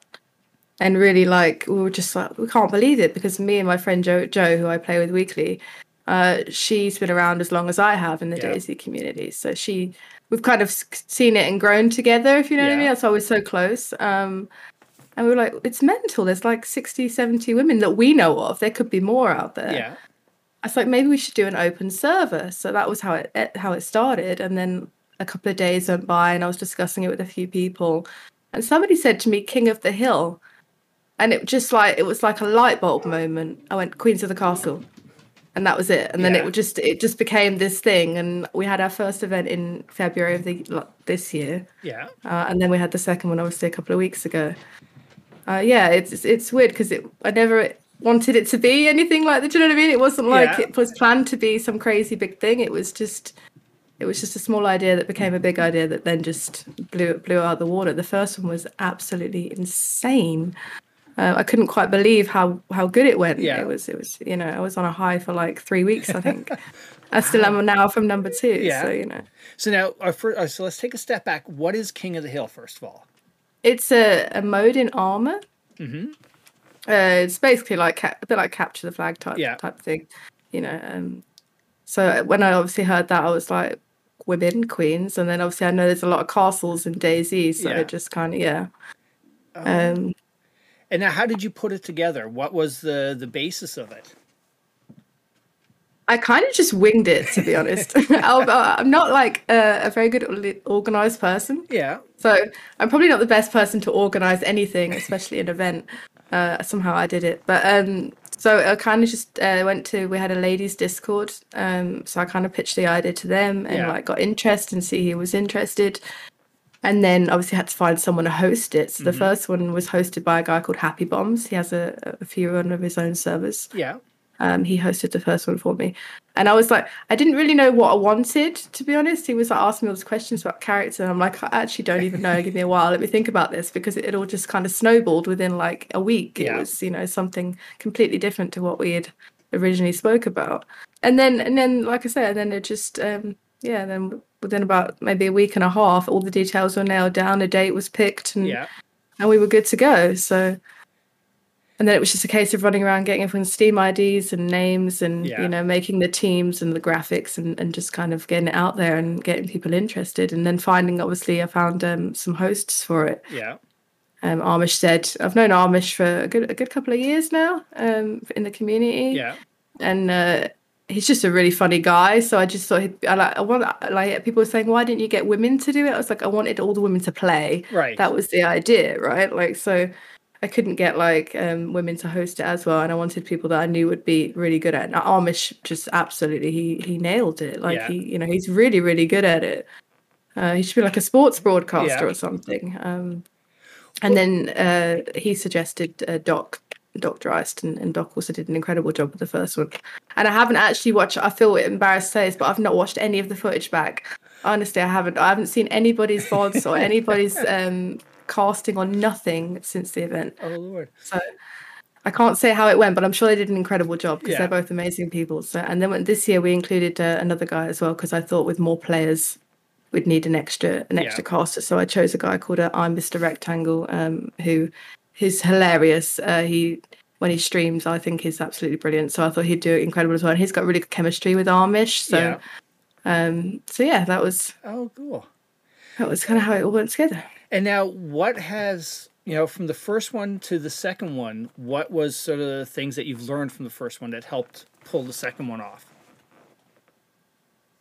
Speaker 1: And really, like, we were just like, we can't believe it because me and my friend Joe, Joe who I play with weekly, uh, she's been around as long as I have in the
Speaker 2: Yeah.
Speaker 1: DayZ community. So she, we've kind of seen it and grown together, if you know what I mean.
Speaker 2: Yeah.
Speaker 1: That's why we're so close. Um, and we were like, it's mental. There's like 60, 70 women that we know of. There could be more out there.
Speaker 2: Yeah,
Speaker 1: I was like, maybe we should do an open server. So that was how it it- how it started. And then a couple of days went by, and I was discussing it with a few people, and somebody said to me, "King of the Hill," and it just like it was like a light bulb moment. I went Queens of the Castle, and that was it. And then
Speaker 2: Yeah.
Speaker 1: it just it just became this thing. And we had our first event in February of the like, this year,
Speaker 2: yeah,
Speaker 1: uh, and then we had the second one obviously a couple of weeks ago. Uh, yeah, it's it's, weird because it I never wanted it to be anything like that. Do you know what I mean? It wasn't like
Speaker 2: Yeah.
Speaker 1: it was planned to be some crazy big thing. It was just it was just a small idea that became a big idea that then just blew blew out of the water. The first one was absolutely insane. Uh, I couldn't quite believe how how good it went.
Speaker 2: Yeah.
Speaker 1: It was it was you know I was on a high for like three weeks I think. I still am now from number two.
Speaker 2: Yeah.
Speaker 1: So you know.
Speaker 2: So now, our first, uh, so let's take a step back. What is King of the Hill first of all?
Speaker 1: It's a, a mode in Arma.
Speaker 2: Mhm.
Speaker 1: Uh, it's basically like a bit like capture the flag type
Speaker 2: Yeah.
Speaker 1: type thing, you know. Um, so when I obviously heard that, I was like, women queens, and then obviously I know there's a lot of castles in DayZ, so
Speaker 2: Yeah.
Speaker 1: it just kind of yeah.
Speaker 2: Oh.
Speaker 1: Um,
Speaker 2: And now, how did you put it together? What was the the basis of it?
Speaker 1: I kind of just winged it, to be honest. I'm not like a, a very good organized person.
Speaker 2: Yeah,
Speaker 1: So I'm probably not the best person to organize anything, especially an event. Uh, somehow I did it, but um, so I kind of just uh, went to. We had a ladies' Discord, um, so I kind of pitched the idea to them and
Speaker 2: Yeah.
Speaker 1: like got interest and see who was interested, and then obviously had to find someone to host it. So the
Speaker 2: Mm-hmm.
Speaker 1: first one was hosted by a guy called Happy Bombs. He has a, a few on of his own servers.
Speaker 2: yeah,
Speaker 1: Um, he hosted the first one for me, and I was like, I didn't really know what I wanted to be honest. He was like asking me all these questions about character, and I'm like, I actually don't even know. Give me a while. Let me think about this because it, it all just kind of snowballed within like a week. It was you know something completely different to what we had originally spoke about, and then and then like I said, then it just um, yeah, then within about maybe a week and a half, all the details were nailed down. A date was picked, and
Speaker 2: yeah.
Speaker 1: and we were good to go. So, and then it was just a case of running around getting everyone's Steam IDs and names, and
Speaker 2: Yeah.
Speaker 1: you know making the teams and the graphics, and, and just kind of getting it out there and getting people interested. And then finding, obviously, I found um, some hosts for it.
Speaker 2: Yeah.
Speaker 1: Um, Amish said I've known Amish for a good a good couple of years now um, in the community
Speaker 2: Yeah.
Speaker 1: and uh, he's just a really funny guy. So I just thought he'd, I like I want like people were saying, why didn't you get women to do it? I was like, I wanted all the women to play.
Speaker 2: Right.
Speaker 1: That was the idea, right? Like so. I couldn't get like um, women to host it as well, and I wanted people that I knew would be really good at. it. And Amish just absolutely he he nailed it. Like
Speaker 2: Yeah.
Speaker 1: he you know he's really really good at it. Uh, he should be like a sports broadcaster
Speaker 2: Yeah.
Speaker 1: or something. Um, and then uh, he suggested uh, Doc Dreist, and, and Doc also did an incredible job with the first one. And I haven't actually watched. I feel embarrassed to say this, but I've not watched any of the footage back. Honestly, I haven't. I haven't seen anybody's vods or anybody's um, casting or nothing since the event.
Speaker 2: Oh Lord.
Speaker 1: So I can't say how it went, but I'm sure they did an incredible job because
Speaker 2: Yeah.
Speaker 1: they're both amazing people. So and then this year we included uh, another guy as well because I thought with more players we'd need an extra an extra
Speaker 2: Yeah.
Speaker 1: caster. So I chose a guy called uh, I'm Mr. Rectangle, um, who is hilarious. Uh, he when he streams, I think he's absolutely brilliant. So I thought he'd do it incredible as well. And he's got really good chemistry with Amish. So
Speaker 2: yeah.
Speaker 1: um, so yeah, that was
Speaker 2: Oh, cool.
Speaker 1: that was kind of how it all went together.
Speaker 2: And now, what has you know from the first one to the second one? What was sort of the things that you've learned from the first one that helped pull the second one off?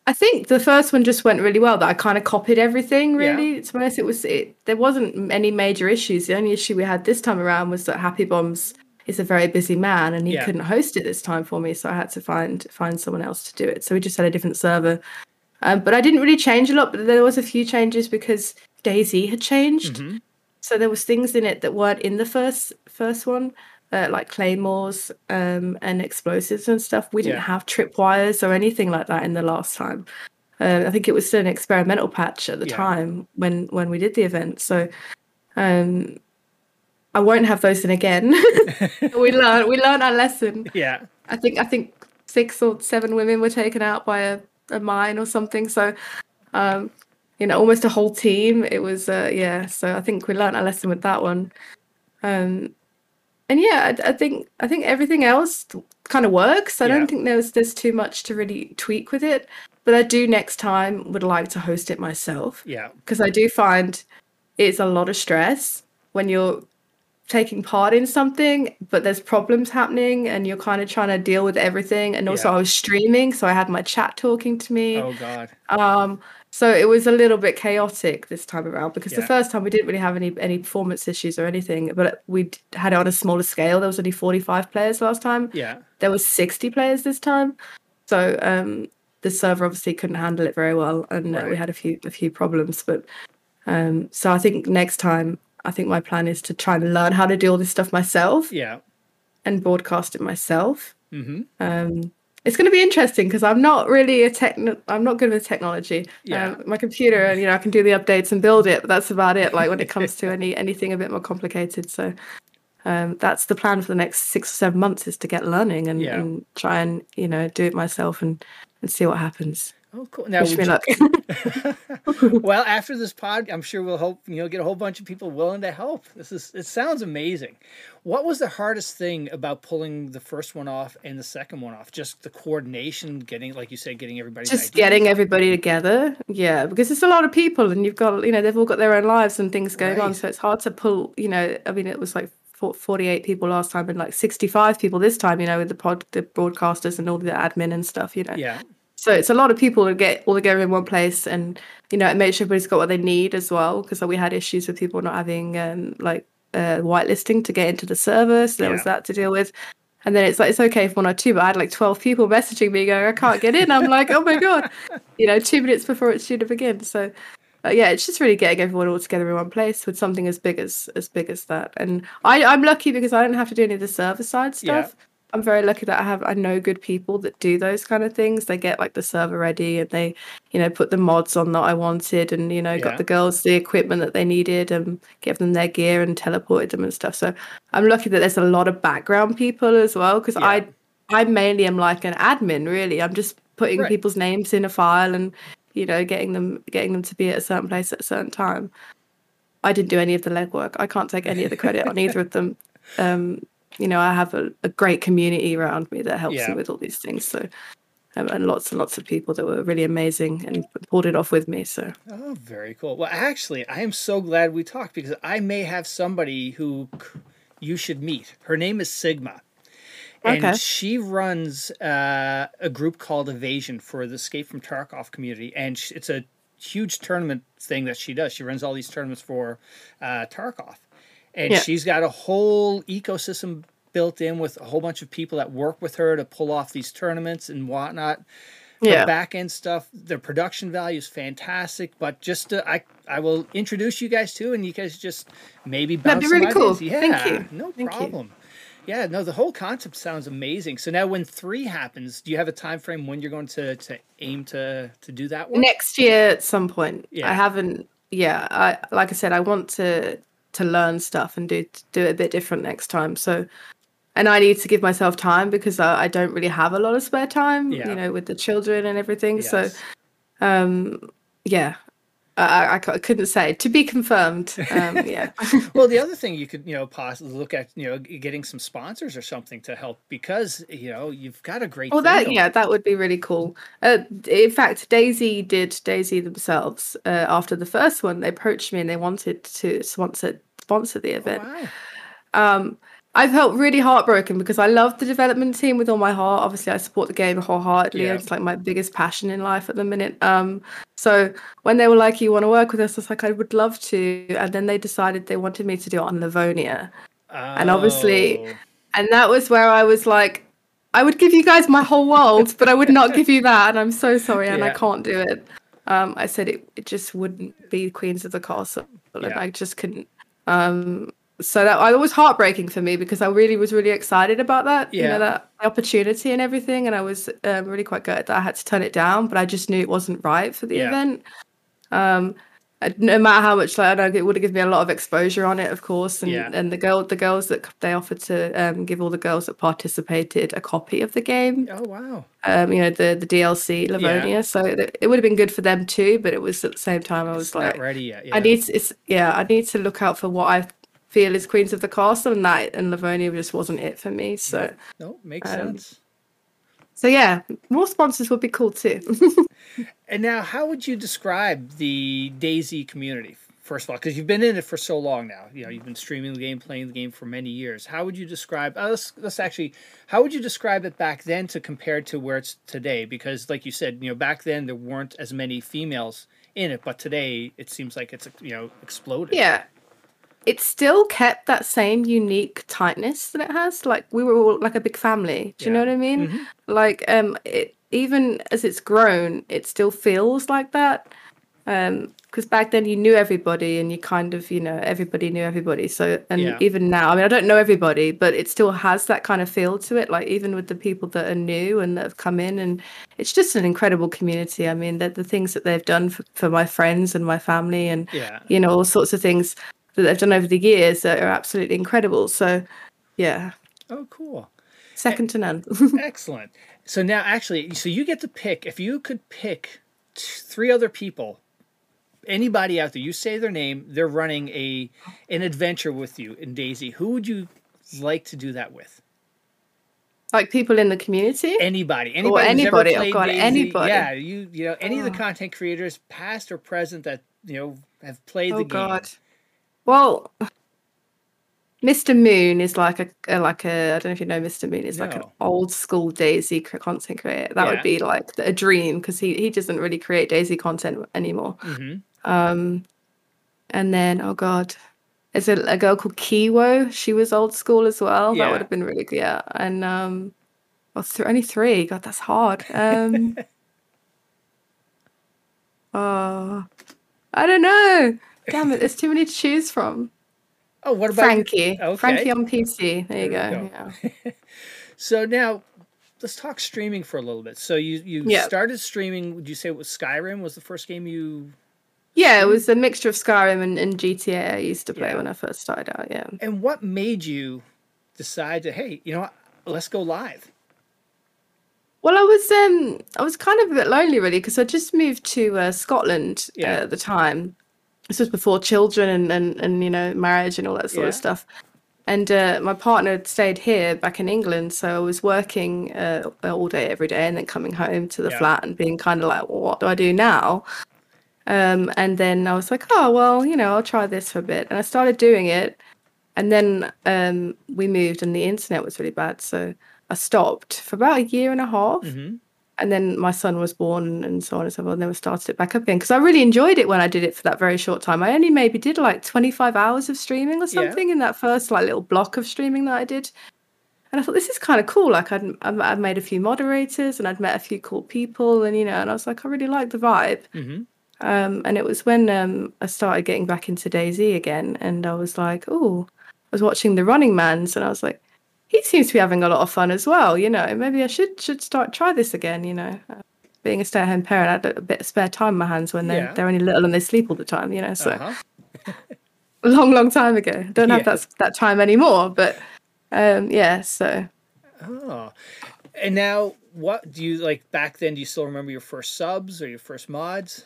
Speaker 1: I think the first one just went really well. That I kind of copied everything.
Speaker 2: Yeah.
Speaker 1: Really, to be honest, it was it. There wasn't any major issues. The only issue we had this time around was that Happy Bombs is a very busy man, and he
Speaker 2: Yeah.
Speaker 1: couldn't host it this time for me, so I had to find find someone else to do it. So we just had a different server. Um, but I didn't really change a lot. But there was a few changes because DayZ had changed.
Speaker 2: Mhm.
Speaker 1: So there was things in it that weren't in the first first one, uh, like claymores um, and explosives and stuff. We didn't
Speaker 2: Yeah.
Speaker 1: have tripwires or anything like that in the last time. Uh, I think it was still an experimental patch at the
Speaker 2: Yeah.
Speaker 1: time when when we did the event. So um, I won't have those in again. we learned we learned our lesson.
Speaker 2: Yeah.
Speaker 1: I think I think six or seven women were taken out by a, a mine or something. So, um, you know, almost a whole team. It was uh, yeah. So I think we learned our lesson with that one. Um, and yeah, I, I think I think everything else kind of works. I
Speaker 2: Yeah.
Speaker 1: don't think there's there's too much to really tweak with it. But I do next time would like to host it myself
Speaker 2: Yeah.
Speaker 1: because I do find it's a lot of stress when you're taking part in something, but there's problems happening and you're kind of trying to deal with everything. And also,
Speaker 2: Yeah.
Speaker 1: I was streaming, so I had my chat talking to me.
Speaker 2: Oh God.
Speaker 1: Um, so it was a little bit chaotic this time around because the first time we didn't really have any any performance issues or anything, but we had it on a smaller scale. There was only 45 players last time
Speaker 2: Yeah.
Speaker 1: there was 60 players this time so um the server obviously couldn't handle it very well and uh, we had a few a few problems but um so i think next time i think my plan is to try and learn how to do all this stuff myself
Speaker 2: Yeah.
Speaker 1: and broadcast it myself
Speaker 2: Mm-hmm.
Speaker 1: um it's going to be interesting because i'm not really a techno i'm not good with technology
Speaker 2: Yeah.
Speaker 1: um, my computer and you know i can do the updates and build it but that's about it like when it comes to any anything a bit more complicated so um, that's the plan for the next six or seven months is to get learning and,
Speaker 2: Yeah.
Speaker 1: and try and you know do it myself and and see what happens
Speaker 2: Oh, cool. Now,
Speaker 1: wish me luck
Speaker 2: well, after this pod, I'm sure we'll hope you know get a whole bunch of people willing to help. This is it sounds amazing. What was the hardest thing about pulling the first one off and the second one off? Just the coordination, getting like you said, getting everybody
Speaker 1: just getting everybody together yeah because it's a lot of people and you've got you know they've all got their own lives and things going on so it's hard to pull you know i mean it was like 48 people last time and like 65 people this time you know with the pod the broadcasters and all the admin and stuff you know
Speaker 2: Yeah.
Speaker 1: So it's a lot of people to get all together in one place and you know it makes sure everybody's got what they need as well because we had issues with people not having um like uh whitelisting to get into the server so there was that to deal with. And then it's like it's okay for one or two but i had like 12 people messaging me going i can't get in. I'm like oh my god. You know two minutes before it's due to begin so uh, yeah it's just really getting everyone all together in one place with something as big as as big as that. And i i'm lucky because i don't have to do any of the server side
Speaker 2: Yeah.
Speaker 1: I'm very lucky that I have I know good people that do those kind of things. They get like the server ready and they, you know, put the mods on that I wanted and you know
Speaker 2: Yeah.
Speaker 1: got the girls the equipment that they needed and give them their gear and teleported them and stuff. So I'm lucky that there's a lot of background people as well because
Speaker 2: Yeah.
Speaker 1: I I mainly am like an admin really. I'm just putting
Speaker 2: Right.
Speaker 1: people's names in a file and you know getting them getting them to be at a certain place at a certain time. I didn't do any of the legwork. I can't take any of the credit on either of them. Um, you know, I have a, a great community around me that helps
Speaker 2: Yeah.
Speaker 1: me with all these things. So, um, and lots and lots of people that were really amazing and pulled it off with me. So,
Speaker 2: Oh, very cool. Well, actually, I am so glad we talked because I may have somebody who you should meet. Her name is Sigma. And
Speaker 1: Okay.
Speaker 2: she runs uh, a group called Evasion for the Escape from Tarkov community. And it's a huge tournament thing that she does. She runs all these tournaments for uh, Tarkov. And
Speaker 1: Yeah.
Speaker 2: she's got a whole ecosystem built in with a whole bunch of people that work with her to pull off these tournaments and whatnot. The
Speaker 1: Yeah.
Speaker 2: back end stuff, the production value is fantastic. But just to, I, I will introduce you guys to, and you guys just maybe bounce
Speaker 1: That'd be really cool.
Speaker 2: ideas. Yeah,
Speaker 1: Thank you.
Speaker 2: No
Speaker 1: Thank you.
Speaker 2: problem. Yeah, no, the whole concept sounds amazing. So now, when three happens, do you have a time frame when you're going to to aim to to do that one?
Speaker 1: next year at some point.
Speaker 2: Yeah.
Speaker 1: I haven't. Yeah, I like I said, I want to to learn stuff and do do it a bit different next time. So, and I need to give myself time because I, I don't really have a lot of spare time.
Speaker 2: Yeah.
Speaker 1: You know, with the children and everything. So, um, yeah. I, I, I couldn't say to be confirmed. Um, yeah,
Speaker 2: well, the other thing you could, you know, possibly look at, you know, getting some sponsors or something to help because, you know, you've got a great.
Speaker 1: Well, that yeah, that would be really cool. Uh, in fact, DayZ did DayZ themselves uh, after the first one. They approached me and they wanted to sponsor sponsor the event.
Speaker 2: Wow.
Speaker 1: Um, I felt really heartbroken because I love the development team with all my heart. Obviously, I support the game wholeheartedly.
Speaker 2: Yeah.
Speaker 1: It's like my biggest passion in life at the minute. Um, so when they were like, "You want to work with us?" I was like, "I would love to." And then they decided they wanted me to do it on Livonia, And obviously-
Speaker 2: Oh,
Speaker 1: and that was where I was like, "I would give you guys my whole world, but I would not give you that." And I'm so sorry, and I can't do it. Um, I said it, it just wouldn't be Queens of the Castle, and
Speaker 2: Yeah.
Speaker 1: I just couldn't. Um, so that I was heartbreaking for me because I really was really excited about that, you know, that opportunity and everything, and I was um, really quite good that I had to turn it down, but I just knew it wasn't right for the
Speaker 2: Yeah.
Speaker 1: event. Um, no matter how much like I don't know it would have given me a lot of exposure on it, of course, and
Speaker 2: Yeah.
Speaker 1: and the girl the girls that they offered to um, give all the girls that participated a copy of the game
Speaker 2: oh wow.
Speaker 1: um, you know, the the DLC Livonia. So it, it would have been good for them too, but it was at the same time I was
Speaker 2: It's
Speaker 1: like,
Speaker 2: not ready yet. Yeah.
Speaker 1: I
Speaker 2: yeah.
Speaker 1: need to, it's yeah, I need to look out for what I feel is Queens of the Castle, and that and Livonia just wasn't it for me. So
Speaker 2: No, makes
Speaker 1: um,
Speaker 2: sense.
Speaker 1: So yeah, more sponsors would be cool too.
Speaker 2: And now, how would you describe the DayZ community? First of all, because you've been in it for so long now, you know you've been streaming the game, playing the game for many years. How would you describe? Uh, let's let's actually, how would you describe it back then to compare to where it's today? Because, like you said, you know, back then there weren't as many females in it, but today it seems like it's you know exploded.
Speaker 1: yeah. It still kept that same unique tightness that it has. Like we were all like a big family. Do you know what I mean?
Speaker 2: Mhm.
Speaker 1: like um it, even as it's grown it still feels like that um because back then you knew everybody and you kind of you know everybody knew everybody so and
Speaker 2: Yeah.
Speaker 1: even now i mean i don't know everybody but it still has that kind of feel to it like even with the people that are new and that have come in and it's just an incredible community i mean that the things that they've done for, for my friends and my family and
Speaker 2: Yeah.
Speaker 1: you know all sorts of things that they've done over the years that are absolutely incredible so yeah
Speaker 2: Oh, cool.
Speaker 1: second to none
Speaker 2: Excellent. So now, actually, so you get to pick. If you could pick t- three other people, anybody out there, you say their name, they're running a an adventure with you in DayZ. Who would you like to do that with?
Speaker 1: like people in the community
Speaker 2: Anybody, anybody, ever
Speaker 1: anybody, oh God,
Speaker 2: DayZ.
Speaker 1: anybody.
Speaker 2: Yeah, you, you know, any of the
Speaker 1: Oh.
Speaker 2: content creators, past or present, that you know have played
Speaker 1: Oh
Speaker 2: the game.
Speaker 1: God. Well, Mr. Moon is like a, a like a I don't know if you know Mr. Moon is like an old school DayZ content creator. That
Speaker 2: Yeah.
Speaker 1: would be like a dream because he he doesn't really create DayZ content anymore.
Speaker 2: hmm
Speaker 1: Um, and then oh God, there's a, a girl called Kiwo. She was old school as well.
Speaker 2: Yeah.
Speaker 1: That would have been really good. Yeah, and um, well, th- only three. God, that's hard. Um, oh, I don't know. Damn it, there's too many to choose from.
Speaker 2: Oh, what about
Speaker 1: Frankie.
Speaker 2: Okay.
Speaker 1: Frankie on PC. There you go.
Speaker 2: go.
Speaker 1: Yeah.
Speaker 2: So now, let's talk streaming for a little bit. So you you
Speaker 1: Yeah.
Speaker 2: started streaming. Would you say it was Skyrim? Was the first game you?
Speaker 1: yeah, it was a mixture of Skyrim and, and GTA I used to play
Speaker 2: Yeah.
Speaker 1: when I first started out. Yeah.
Speaker 2: And what made you decide to hey, you know what? Let's go live.
Speaker 1: Well, I was um I was kind of a bit lonely really because I just moved to uh, Scotland uh, at the time. This was before children and, and and you know marriage and all that sort
Speaker 2: Yeah.
Speaker 1: of stuff. And uh, my partner had stayed here back in England, so I was working uh, all day every day, and then coming home to the
Speaker 2: Yeah.
Speaker 1: flat and being kind of like, well, what do I do now? Um, and then I was like, oh well, you know, I'll try this for a bit, and I started doing it. And then um, we moved, and the internet was really bad, so I stopped for about a year and a half
Speaker 2: Mm-hmm.
Speaker 1: And then my son was born and so on and so forth and then we started it back up again because i really enjoyed it when i did it for that very short time i only maybe did like 25 hours of streaming or
Speaker 2: Yeah.
Speaker 1: something in that first like little block of streaming that i did and I thought this is kind of cool. Like I'd I'd made a few moderators and I'd met a few cool people, and you know, and I was like, I really like the vibe.
Speaker 2: hmm
Speaker 1: Um, and it was when um, I started getting back into DayZ again, and I was like, oh, I was watching the Running Man's, and I was like, he seems to be having a lot of fun as well. You know, maybe I should should start try this again. You know, uh, being a stay at home parent, I had a bit of spare time in my hands when they
Speaker 2: Yeah.
Speaker 1: they're only little and they sleep all the time. You know, so
Speaker 2: Uh-huh.
Speaker 1: a long, long time ago. Don't have
Speaker 2: Yeah.
Speaker 1: that that time anymore, but um, yeah. So
Speaker 2: Oh. And now, what do you like back then? Do you still remember your first subs or your first mods?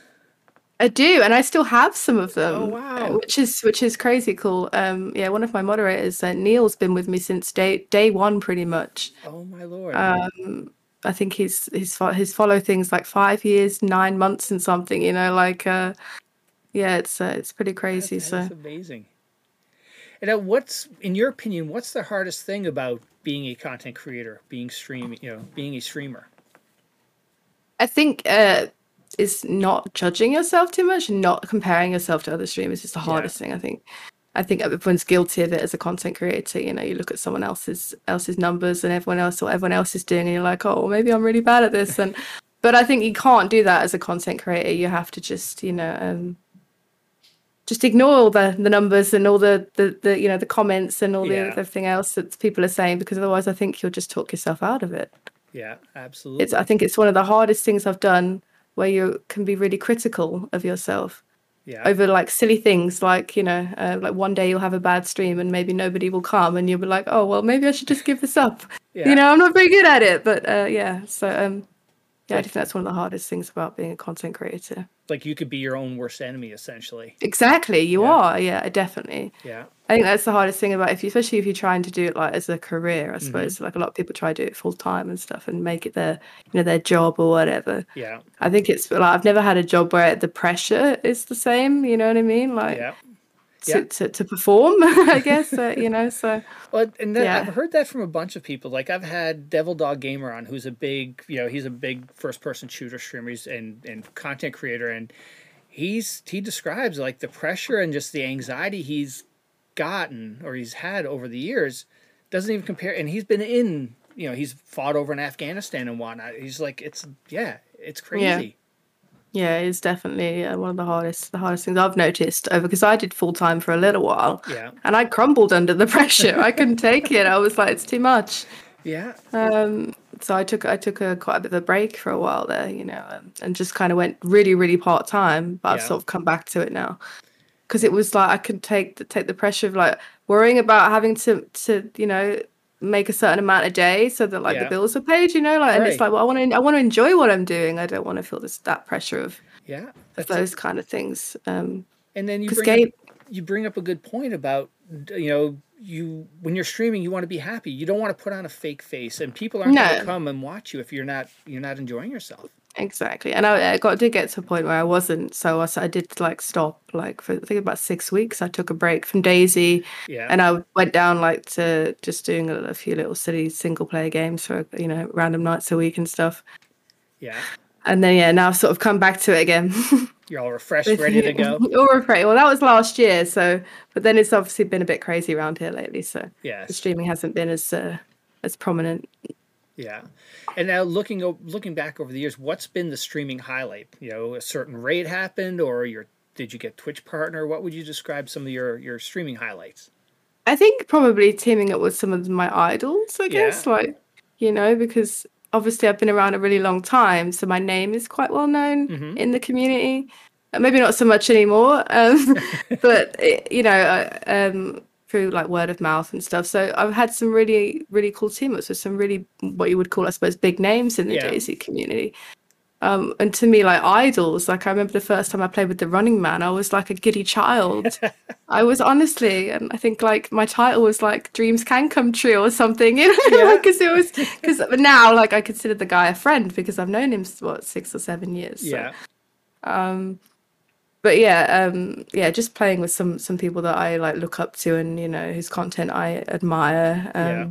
Speaker 1: I do, and I still have some of them.
Speaker 2: Oh,
Speaker 1: uh,
Speaker 2: wow.
Speaker 1: Which is which is crazy cool. Um, yeah, one of my moderators, uh, Neil's been with me since day day one, pretty much.
Speaker 2: Oh my lord!
Speaker 1: Um, I think he's he's he's follow things like five years, nine months, and something. You know, like uh, yeah, it's uh, it's pretty crazy.
Speaker 2: that
Speaker 1: so
Speaker 2: amazing. And what's in your opinion? What's the hardest thing about being a content creator, being stream, you know, being a streamer?
Speaker 1: I think uh, is not judging yourself too much, not comparing yourself to other streamers is the hardest thing. I think. I think everyone's guilty of it as a content creator. You know, you look at someone else's else's numbers and everyone else what everyone else is doing, and you're like, oh, well, maybe I'm really bad at this. And but I think you can't do that as a content creator. You have to just, you know, um, just ignore all the the numbers and all the the, the you know the comments and all
Speaker 2: Yeah.
Speaker 1: the everything else that people are saying because otherwise, I think you'll just talk yourself out of it
Speaker 2: Yeah, absolutely.
Speaker 1: it's i think it's one of the hardest things i've done where you can be really critical of yourself
Speaker 2: yeah,
Speaker 1: over like silly things like you know uh, like one day you'll have a bad stream and maybe nobody will come and you'll be like oh well maybe i should just give this up
Speaker 2: yeah.
Speaker 1: you know i'm not very good at it but uh, yeah so um yeah i think that's one of the hardest things about being a content creator
Speaker 2: like you could be your own worst enemy, essentially.
Speaker 1: exactly you
Speaker 2: Yeah.
Speaker 1: are yeah definitely
Speaker 2: Yeah,
Speaker 1: I think that's the hardest thing about if you, especially if you're trying to do it like as a career,
Speaker 2: Mm-hmm.
Speaker 1: I suppose. Like a lot of people try to do it full time and stuff and make it their, you know, their job or whatever.
Speaker 2: yeah,
Speaker 1: I think it's like I've never had a job where the pressure is the same. You know what I mean? Like
Speaker 2: yeah.
Speaker 1: to,
Speaker 2: yeah.
Speaker 1: to, to perform, I guess. Uh, you know, so
Speaker 2: Well, and then
Speaker 1: Yeah.
Speaker 2: I've heard that from a bunch of people. Like I've had Devil Dog Gamer on, who's a big, you know, he's a big first-person shooter streamer he's, and and content creator, and he's he describes like the pressure and just the anxiety he's gotten or he's had over the years doesn't even compare. And he's been in, you know, he's fought over in Afghanistan and whatnot. He's like, it's yeah, it's crazy.
Speaker 1: yeah, it's definitely uh, one of the hardest, the hardest things I've noticed over because I did full time for a little while.
Speaker 2: Yeah,
Speaker 1: And I crumbled under the pressure. I couldn't take it. I was like, it's too much.
Speaker 2: yeah,
Speaker 1: Um, so I took I took a quite a bit of a break for a while there, you know, um, and just kind of went really really part time. But I've sort of come back to it now because it was like I could take the, take the pressure of like worrying about having to to you know make a certain amount a day so that like
Speaker 2: Yeah.
Speaker 1: the bills are paid, you know, like and it's like well I want to I want to enjoy what I'm doing. I don't want to feel this that pressure of,
Speaker 2: yeah.
Speaker 1: of those kind of things. Um,
Speaker 2: And then you bring
Speaker 1: Gabe,
Speaker 2: up, you bring up a good point about you know you when you're streaming you want to be happy. You don't want to put on a fake face, and people aren't going to come and watch you if you're not you're not enjoying yourself.
Speaker 1: Exactly, and I, I got did get to a point where I wasn't, so I, I did like stop, like for I think about six weeks. I took a break from DayZ,
Speaker 2: Yeah,
Speaker 1: and I went down like to just doing a, a few little silly single player games for you know random nights a week and stuff.
Speaker 2: yeah.
Speaker 1: And then yeah, now I've sort of come back to it again.
Speaker 2: You're all refreshed, ready to go.
Speaker 1: All afraid. Well, that was last year, so but then it's obviously been a bit crazy around here lately, so the
Speaker 2: Yes,
Speaker 1: streaming hasn't been as uh, as prominent.
Speaker 2: Yeah. And now looking looking back over the years, what's been the streaming highlight? You know, a certain raid happened, or your did you get Twitch partner? What would you describe some of your your streaming highlights?
Speaker 1: I think probably teaming up with some of my idols, I
Speaker 2: Yeah.
Speaker 1: guess, like you know, because obviously I've been around a really long time, so my name is quite well known
Speaker 2: Mhm.
Speaker 1: in the community. Maybe not so much anymore, um, but it, you know, um, through like word of mouth and stuff. So I've had some really, really cool team ups with some really what you would call, I suppose, big names in the
Speaker 2: Yeah.
Speaker 1: DayZ community. Um, and to me, like idols, like I remember the first time I played with the Running Man, I was like a giddy child. I was honestly, and I think like my title was like "Dreams Can Come True" or something, you know,
Speaker 2: Yeah.
Speaker 1: because it was because now like I consider the guy a friend because I've known him what six or seven years. So,
Speaker 2: Yeah,
Speaker 1: um, but yeah, um, yeah, just playing with some some people that I like look up to and you know whose content I admire. Um,
Speaker 2: Yeah.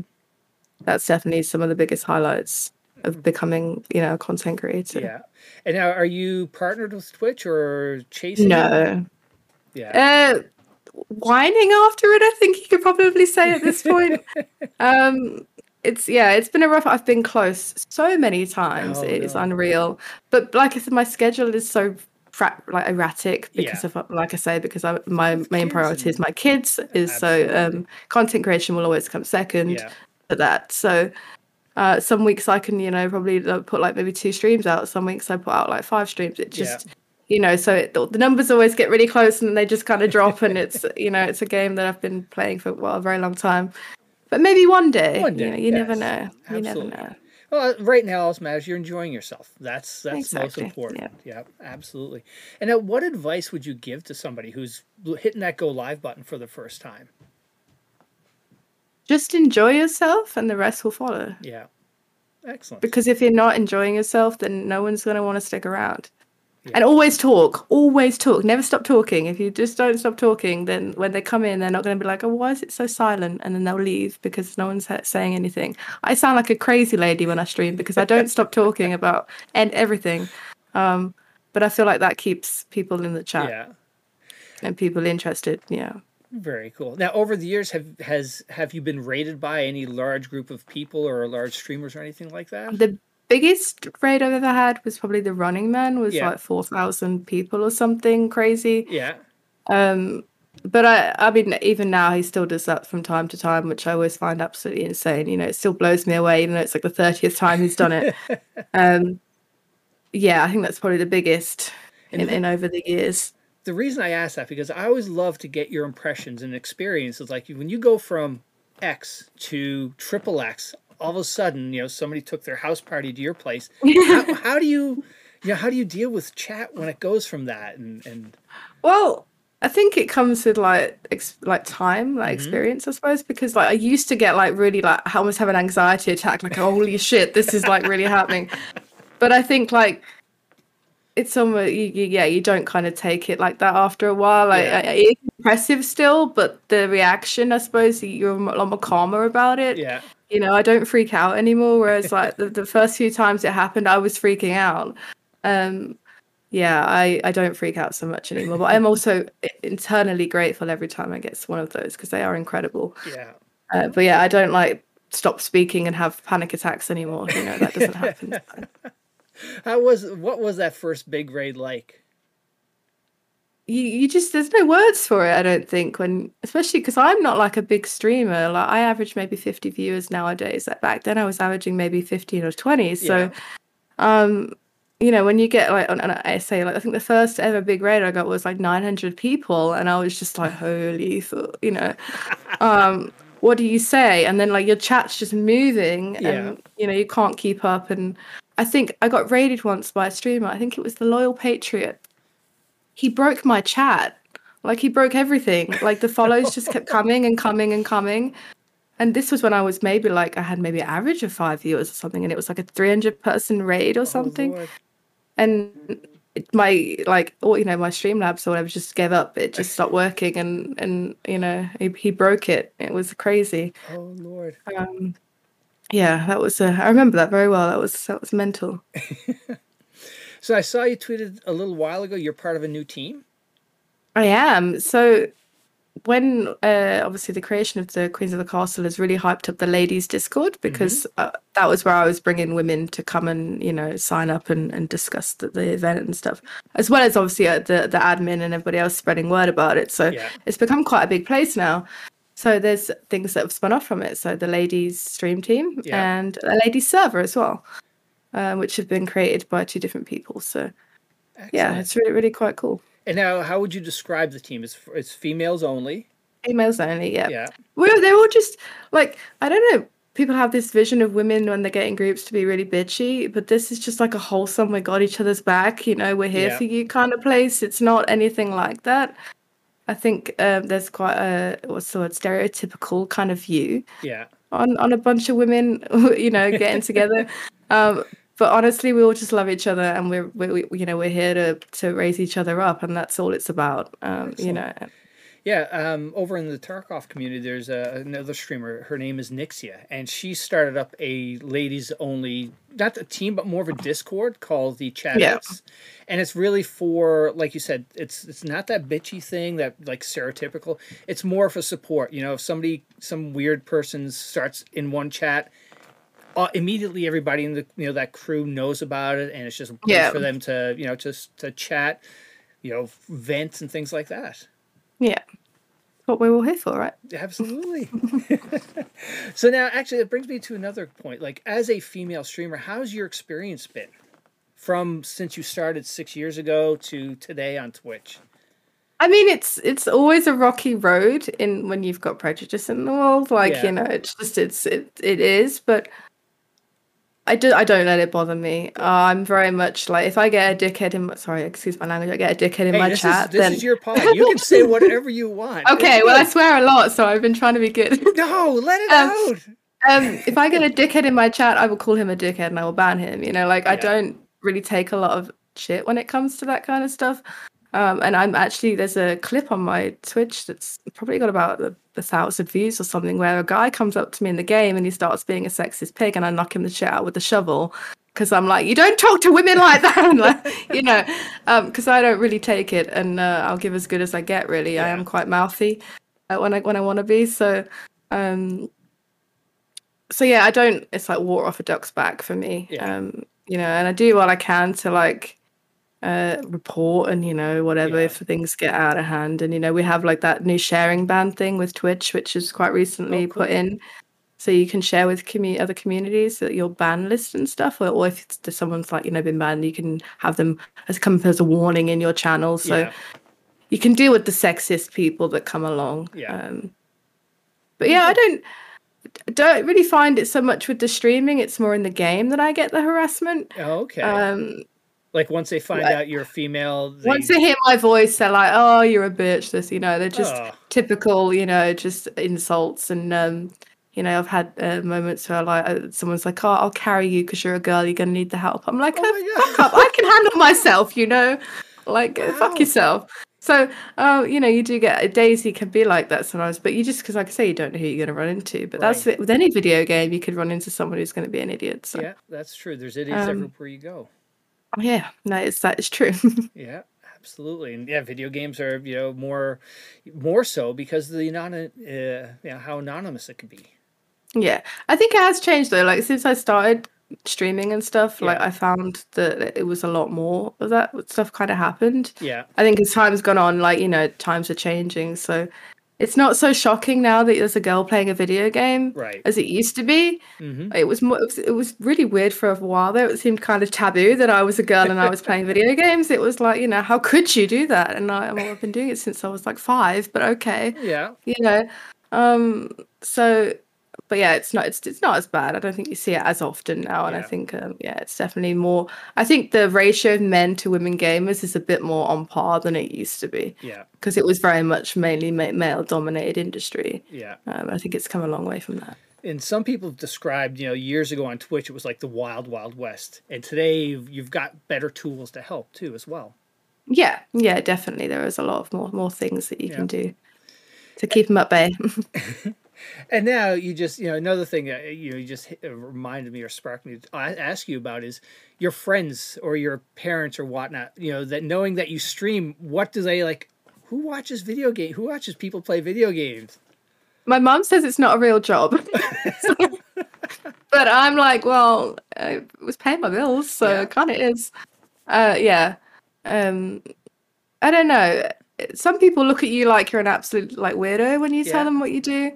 Speaker 1: That's definitely some of the biggest highlights of becoming you know a content creator.
Speaker 2: yeah. And now, are you partnered with Twitch or chasing?
Speaker 1: No.
Speaker 2: Yeah.
Speaker 1: Uh, whining after it, I think you could probably say at this point. um, it's yeah, it's been a rough. I've been close so many times.
Speaker 2: Oh,
Speaker 1: it's
Speaker 2: no.
Speaker 1: unreal. But like I said, my schedule is so fra- like erratic because
Speaker 2: Yeah.
Speaker 1: of like I say because I, my main priority is my kids. Is so um, content creation will always come second
Speaker 2: Yeah.
Speaker 1: to that. So. Uh, some weeks I can, you know, probably put like maybe two streams out. Some weeks I put out like five streams. It
Speaker 2: Yeah.
Speaker 1: just, you know, so it, the numbers always get really close and then they just kind of drop. and it's, you know, it's a game that I've been playing for well, a very long time. But maybe one day.
Speaker 2: One
Speaker 1: You, know, you never
Speaker 2: yes.
Speaker 1: know. You never know.
Speaker 2: Well, uh, right now, all that matters you're enjoying yourself. That's that's
Speaker 1: Exactly,
Speaker 2: most important. Yeah. absolutely. And now, what advice would you give to somebody who's hitting that go live button for the first time?
Speaker 1: Just enjoy yourself and the rest will follow.
Speaker 2: Yeah, excellent.
Speaker 1: Because if you're not enjoying yourself, then no one's going to want to stick around. And always talk. Always talk. Never stop talking. If you just don't stop talking, then when they come in, they're not going to be like, "Oh, why is it so silent?" And then they'll leave because no one's saying anything. I sound like a crazy lady when I stream because I don't stop talking about and everything. Um, but I feel like that keeps people in the chat
Speaker 2: yeah,
Speaker 1: and people interested. Yeah.
Speaker 2: very cool. Now, over the years, have has have you been rated by any large group of people or large streamers or anything like that?
Speaker 1: The biggest raid I've ever had was probably the Running Man was
Speaker 2: Yeah.
Speaker 1: like four thousand people or something crazy.
Speaker 2: Yeah,
Speaker 1: Um, but I, I mean, even now he still does that from time to time, which I always find absolutely insane. You know, it still blows me away, even though it's like the thirtieth time he's done it. um, yeah, I think that's probably the biggest in, in over the years.
Speaker 2: the reason I ask that because I always love to get your impressions and experiences. Like when you go from X to triple X, all of a sudden, you know, somebody took their house party to your place. how, how do you, you know, how do you deal with chat when it goes from that and and
Speaker 1: Well, I think it comes with like ex- like time, like
Speaker 2: Mm-hmm.
Speaker 1: experience, I suppose, because like I used to get like really like I almost have an anxiety attack, like holy shit, this is like really happening. But I think like it's almost you, you, yeah, you don't kind of take it like that after a while. Like
Speaker 2: Yeah.
Speaker 1: I- it's impressive still, but the reaction, I suppose, you're a lot more calmer about it.
Speaker 2: yeah,
Speaker 1: You know, I don't freak out anymore. Whereas like the, the first few times it happened, I was freaking out. Um, yeah, I, I don't freak out so much anymore. But I'm also internally grateful every time I get one of those because they are incredible.
Speaker 2: yeah.
Speaker 1: Uh, but yeah, I don't like stop speaking and have panic attacks anymore. You know, that doesn't happen.
Speaker 2: How was what was that first big raid like?
Speaker 1: You, you just there's no words for it i don't think when especially because i'm not like a big streamer like i average maybe 50 viewers nowadays like back then i was averaging maybe 15 or 20 so
Speaker 2: Yeah.
Speaker 1: um you know when you get like on, on i say like i think the first ever big raid i got was like 900 people and i was just like holy you know um what do you say and then like your chat's just moving
Speaker 2: Yeah.
Speaker 1: and you know you can't keep up and i think i got raided once by a streamer i think it was the loyal patriot he broke my chat. Like he broke everything. Like the follows just kept coming and coming and coming. And this was when I was maybe like I had maybe an average of five viewers or something, and it was like a 300 person raid or something.
Speaker 2: Oh,
Speaker 1: and my like or you know my Streamlabs or whatever just gave up. It just stopped working, and and you know he, he broke it. It was crazy.
Speaker 2: Oh Lord.
Speaker 1: Um, yeah, that was. Uh, I remember that very well. That was that was mental.
Speaker 2: So I saw you tweeted a little while ago. You're part of a new team.
Speaker 1: I am. So when uh, obviously the creation of the Queens of the Castle has really hyped up the ladies Discord because uh, that was where I was bringing women to come and you know sign up and, and discuss the, the event and stuff, as well as obviously uh, the the admin and everybody else spreading word about it. So
Speaker 2: Yeah.
Speaker 1: it's become quite a big place now. So there's things that have spun off from it. So the ladies stream team
Speaker 2: Yeah.
Speaker 1: and a ladies server as well, uh, which have been created by two different people. So yeah, it's really really quite cool.
Speaker 2: And now, how would you describe the team? It's it's females only.
Speaker 1: Females only, yeah.
Speaker 2: Yeah.
Speaker 1: Well, they're all just like I don't know. People have this vision of women when they get in groups to be really bitchy, but this is just like a wholesome, we got each other's back, you know, we're here
Speaker 2: Yeah.
Speaker 1: for you kind of place. It's not anything like that. I think um, there's quite a what's the word stereotypical kind of view
Speaker 2: Yeah.
Speaker 1: on on a bunch of women, you know, getting together. Um, but honestly, we all just love each other, and we're we, we, you know we're here to to raise each other up, and that's all it's about. Um, you know,
Speaker 2: Yeah, um, over in the Tarkov community, there's a, another streamer. Her name is Nixia, and she started up a ladies only, not a team, but more of a Discord called the Chatettes.
Speaker 1: Yeah.
Speaker 2: And it's really for, like you said, it's it's not that bitchy thing that like stereotypical. It's more for support. You know, if somebody, some weird person starts in one chat, uh, immediately everybody in the you know that crew knows about it, and it's just
Speaker 1: Yeah.
Speaker 2: for them to you know just to chat, you know, vent and things like that.
Speaker 1: Yeah. What we're all here for, right?
Speaker 2: Absolutely. so now, actually, that brings me to another point. Like, as a female streamer, how's your experience been from since you started six years ago to today on Twitch?
Speaker 1: I mean, it's it's always a rocky road in when you've got prejudice in the world. Like
Speaker 2: Yeah.
Speaker 1: you know, it's just it's it, it is. But I do I don't let it bother me. Uh, I'm very much like if I get a dickhead in my sorry, excuse my language. I get a dickhead in
Speaker 2: Hey,
Speaker 1: my
Speaker 2: this,
Speaker 1: chat.
Speaker 2: is, this
Speaker 1: then
Speaker 2: is your pod. You can say whatever you want.
Speaker 1: okay. Well, I swear a lot, so I've been trying to be good.
Speaker 2: no, let it
Speaker 1: Um,
Speaker 2: out.
Speaker 1: um, if I get a dickhead in my chat, I will call him a dickhead and I will ban him. You know, like I don't really take a lot of shit when it comes to that kind of stuff. Um, and I'm actually there's a clip on my Twitch that's probably got about a, thousand views or something, where a guy comes up to me in the game and he starts being a sexist pig, and I knock him the shit out with a shovel because I'm like, you don't talk to women like that, like, you know, because I don't really take it, and uh, I'll give as good as I get. Really, I am quite mouthy uh, when I when I want to be. So. Um, so yeah, I don't. It's like water off a duck's back for me.
Speaker 2: Yeah.
Speaker 1: Um, you know, and I do what I can to like uh report and you know whatever
Speaker 2: Yeah.
Speaker 1: if things get out of hand. And you know, we have like that new sharing ban thing with Twitch, which is quite recently
Speaker 2: Oh, cool.
Speaker 1: put in, so you can share with commu- other communities that your ban list and stuff. Or, or if someone's like you know been banned, you can have them as come up as a warning in your channel. So
Speaker 2: yeah.
Speaker 1: you can deal with the sexist people that come along.
Speaker 2: Yeah.
Speaker 1: Um, but yeah, I don't I don't really find it so much with the streaming. It's more in the game that I get the harassment.
Speaker 2: Oh, okay.
Speaker 1: Um,
Speaker 2: like once they find
Speaker 1: what-
Speaker 2: out you're female, they,
Speaker 1: once they hear my voice, they're like, "Oh, you're a bitch." This, you know, they're just
Speaker 2: Oh.
Speaker 1: typical, you know, just insults and. um you know, I've had uh, moments where like uh, someone's like, "Oh, I'll carry you because you're a girl. You're gonna need the help." I'm like,
Speaker 2: Oh
Speaker 1: "Oh, fuck up! I can handle myself." You know, like uh,
Speaker 2: Wow.
Speaker 1: fuck yourself. So, uh, you know, you do get DayZ can be like that sometimes, but you just because, like I say, you don't know who you're going to run into. But that's
Speaker 2: Right.
Speaker 1: it. with any video game, you could run into someone who's going to be an idiot. So,
Speaker 2: yeah, that's true. There's idiots
Speaker 1: Um,
Speaker 2: everywhere you go.
Speaker 1: Yeah, no, it's that is true.
Speaker 2: Yeah, absolutely. And yeah, video games are you know more more so because of the non uh, you know how anonymous it can be.
Speaker 1: yeah, I think it has changed though. Like since I started streaming and stuff, like I found that it was a lot more of that stuff kind of happened.
Speaker 2: Yeah,
Speaker 1: I think as time's gone on, like, you know, times are changing. So it's not so shocking now that there's a girl playing a video game
Speaker 2: right.
Speaker 1: as it used to be.
Speaker 2: hmm
Speaker 1: It was more, it was, it was really weird for a while though. It seemed kind of taboo that I was a girl and I was playing video games. It was like, you know, how could you do that? And I, well, I've been doing it since I was like five, but okay,
Speaker 2: Yeah,
Speaker 1: you know. Um, so, but yeah, it's not it's it's not as bad. I don't think you see it as often now, and I think um, yeah, it's definitely more. I think the ratio of men to women gamers is a bit more on par than it used to be
Speaker 2: yeah,
Speaker 1: because it was very much mainly male dominated industry.
Speaker 2: yeah.
Speaker 1: Um, I think it's come a long way from that.
Speaker 2: And some people have described, you know, years ago on Twitch, it was like the wild, wild west. And today you've, you've got better tools to help too, as well.
Speaker 1: Yeah, yeah, definitely. There is a lot of more more things that you
Speaker 2: Yeah.
Speaker 1: can do to keep them at bay.
Speaker 2: And now you just, you know, another thing that you know, you just uh, reminded me or sparked me to ask you about is your friends or your parents or whatnot. You know, that knowing that you stream, what do they like? Who watches video game? Who watches people play video games?
Speaker 1: My mom says it's not a real job. but I'm like, well, I was paying my bills, so
Speaker 2: Yeah.
Speaker 1: it kind of is. Uh, yeah. Um, I don't know. Some people look at you like you're an absolute like weirdo when you
Speaker 2: Yeah.
Speaker 1: tell them what you do.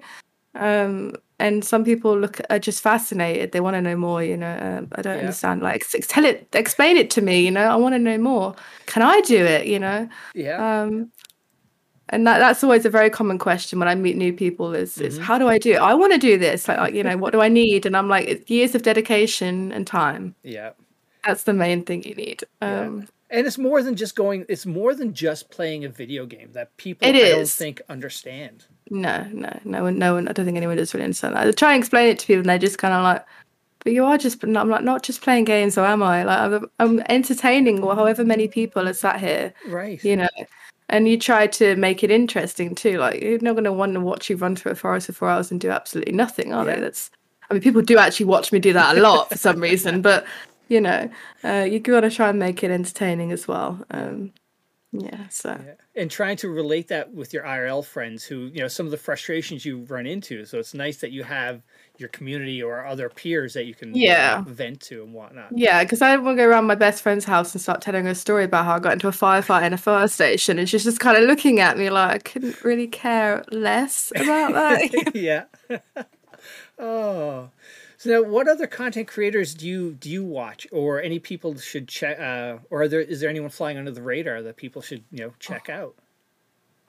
Speaker 1: Um, and some people look are just fascinated. They want to know more. You know, um, I don't
Speaker 2: Yeah.
Speaker 1: understand. Like, tell it, explain it to me. You know, I want to know more. Can I do it? You know.
Speaker 2: Yeah.
Speaker 1: Um, and that, that's always a very common question when I meet new people is, is
Speaker 2: Mhm.
Speaker 1: how do I do it? I want to do this. Like, like, you know, what do I need? And I'm like, years of dedication and time.
Speaker 2: yeah.
Speaker 1: That's the main thing you need.
Speaker 2: Yeah.
Speaker 1: Um,
Speaker 2: And it's more than just going. It's more than just playing a video game that people
Speaker 1: It
Speaker 2: I don't think understand.
Speaker 1: No, no, no one, no one, I don't think anyone does really understand that. I try and explain it to people and they're just kind of like, but you are just, I'm like, not just playing games, or am I? Like, I'm, I'm entertaining or however many people are sat here.
Speaker 2: Right.
Speaker 1: you know and you try to make it interesting too like you're not going to want to watch you run through a forest for four hours and do absolutely nothing are
Speaker 2: Yeah.
Speaker 1: they that's i mean people do actually watch me do that a lot for some reason but you know uh, you got to try and make it entertaining as well um Yeah, so
Speaker 2: Yeah. And trying to relate that with your IRL friends who, you know, some of the frustrations you run into. So it's nice that you have your community or other peers that you can
Speaker 1: Yeah.
Speaker 2: vent to and whatnot.
Speaker 1: yeah, because I want to go around my best friend's house and start telling her a story about how I got into a firefight in a fire station, and she's just kind of looking at me like I couldn't really care less about that.
Speaker 2: yeah. oh. So now, what other content creators do you do you watch, or any people should check, uh, or are there is there anyone flying under the radar that people should you know check out?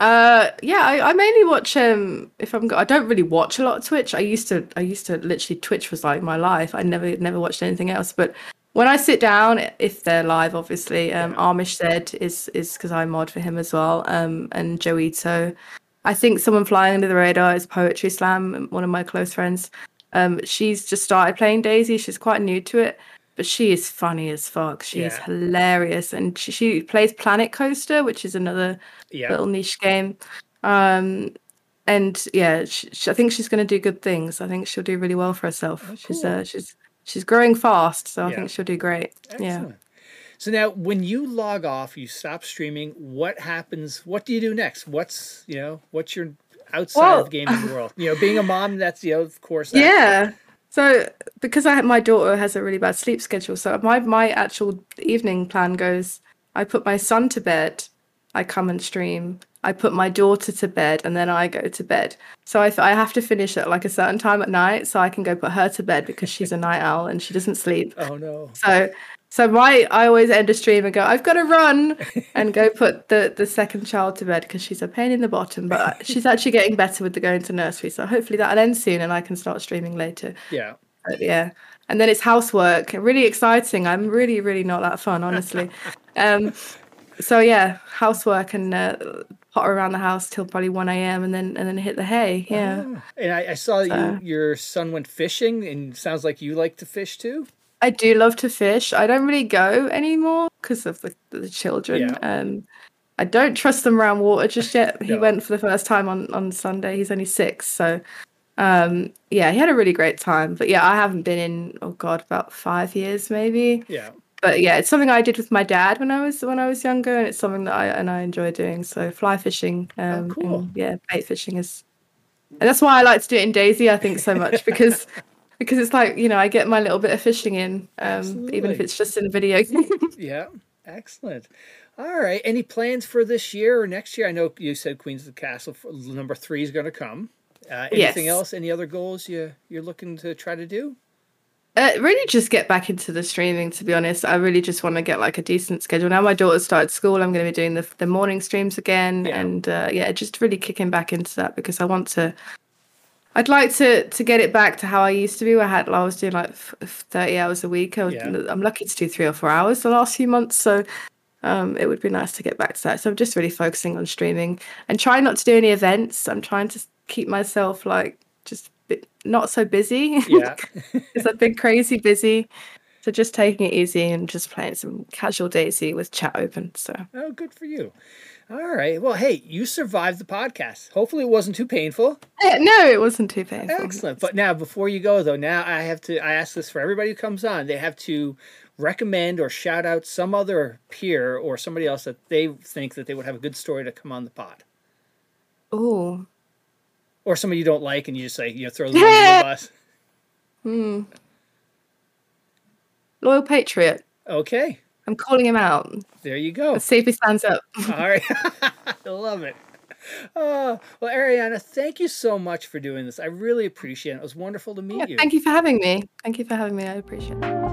Speaker 1: Uh, yeah, I, I mainly watch um if I'm I don't really watch a lot of Twitch. I used to I used to literally Twitch was like my life. I never never watched anything else. But when I sit down, if they're live, obviously, um, Amish said is is because I mod for him as well. Um, and Joito. I think someone flying under the radar is Poetry Slam, one of my close friends. Um, she's just started playing DayZ. She's quite new to it, but she is funny as fuck. She is hilarious, and she, she plays Planet Coaster, which is another
Speaker 2: Yeah.
Speaker 1: little niche game. Um, and yeah, sh sh I think she's going to do good things. I think she'll do really well for herself. She's
Speaker 2: cool.
Speaker 1: uh, she's she's growing fast, so I
Speaker 2: Yeah.
Speaker 1: think she'll do great. Yeah.
Speaker 2: So now, when you log off, you stop streaming. What happens? What do you do next? What's you know? What's your outside
Speaker 1: Well-
Speaker 2: of gaming world? You know, being a mom. That's you know, of course.
Speaker 1: Yeah. So because I my daughter has a really bad sleep schedule, so my my actual evening plan goes: I put my son to bed, I come and stream. I put my daughter to bed, and then I go to bed. So I, I have to finish at like a certain time at night, so I can go put her to bed because she's a night owl and she doesn't sleep.
Speaker 2: Oh no.
Speaker 1: So so my I always end a stream and go, I've got to run and go put the the second child to bed because she's a pain in the bottom. But she's actually getting better with the going to nursery. So hopefully that'll end soon and I can start streaming later.
Speaker 2: Yeah.
Speaker 1: But yeah. And then it's housework. Really exciting. I'm really, really not that fun, honestly. um so yeah, housework and uh, potter around the house till probably one AM and then and then hit the hay. Yeah.
Speaker 2: Oh. And I, I saw
Speaker 1: So-
Speaker 2: you your son went fishing, and sounds like you like to fish too.
Speaker 1: I do love to fish. I don't really go anymore because of the, the children.
Speaker 2: Yeah.
Speaker 1: Um, I don't trust them around water just yet. He
Speaker 2: No.
Speaker 1: went for the first time on, on Sunday. He's only six, so um, yeah, he had a really great time. But yeah, I haven't been in oh god about five years maybe.
Speaker 2: Yeah.
Speaker 1: But yeah, it's something I did with my dad when I was when I was younger, and it's something that I and I enjoy doing. So fly fishing, um,
Speaker 2: cool.
Speaker 1: and, yeah, bait fishing is, and that's why I like to do it in DayZ. I think so much because because it's like you know I get my little bit of fishing in, um, even if it's just in a video.
Speaker 2: Yeah. Excellent. All right. Any plans for this year or next year? I know you said Queens of the Castle number three is going to come. Uh, anything
Speaker 1: Yes.
Speaker 2: else? Any other goals you you're looking to try to do?
Speaker 1: Uh, really, just get back into the streaming. To be honest, I really just want to get like a decent schedule. Now my daughter started school, I'm going to be doing the the morning streams again,
Speaker 2: Yeah.
Speaker 1: and uh, yeah, just really kicking back into that because I want to. I'd like to to get it back to how I used to be, where I had I was doing like f- thirty hours a week. I was,
Speaker 2: Yeah.
Speaker 1: I'm lucky to do three or four hours the last few months, so um, it would be nice to get back to that. So I'm just really focusing on streaming and trying not to do any events. I'm trying to keep myself like just bit, not so busy.
Speaker 2: Yeah.
Speaker 1: because I've been crazy busy. So just taking it easy and just playing some casual DayZ with chat open. So
Speaker 2: oh, good for you. All right. Well, hey, you survived the podcast. Hopefully, it wasn't too painful.
Speaker 1: Yeah, no, it wasn't too painful.
Speaker 2: Excellent. But now, before you go, though, now I have to. I ask this for everybody who comes on. They have to recommend or shout out some other peer or somebody else that they think that they would have a good story to come on the pod,
Speaker 1: Oh,
Speaker 2: or somebody you don't like, and you just say, you know, throw them under the bus. Hmm.
Speaker 1: loyal patriot.
Speaker 2: Okay,
Speaker 1: I'm calling him out.
Speaker 2: there you go.
Speaker 1: Let's see if he stands up.
Speaker 2: All right, I love it. Oh, well, Arriana, thank you so much for doing this. I really appreciate it. It was wonderful to meet
Speaker 1: Yeah,
Speaker 2: you.
Speaker 1: thank you for having me. Thank you for having me. I appreciate it.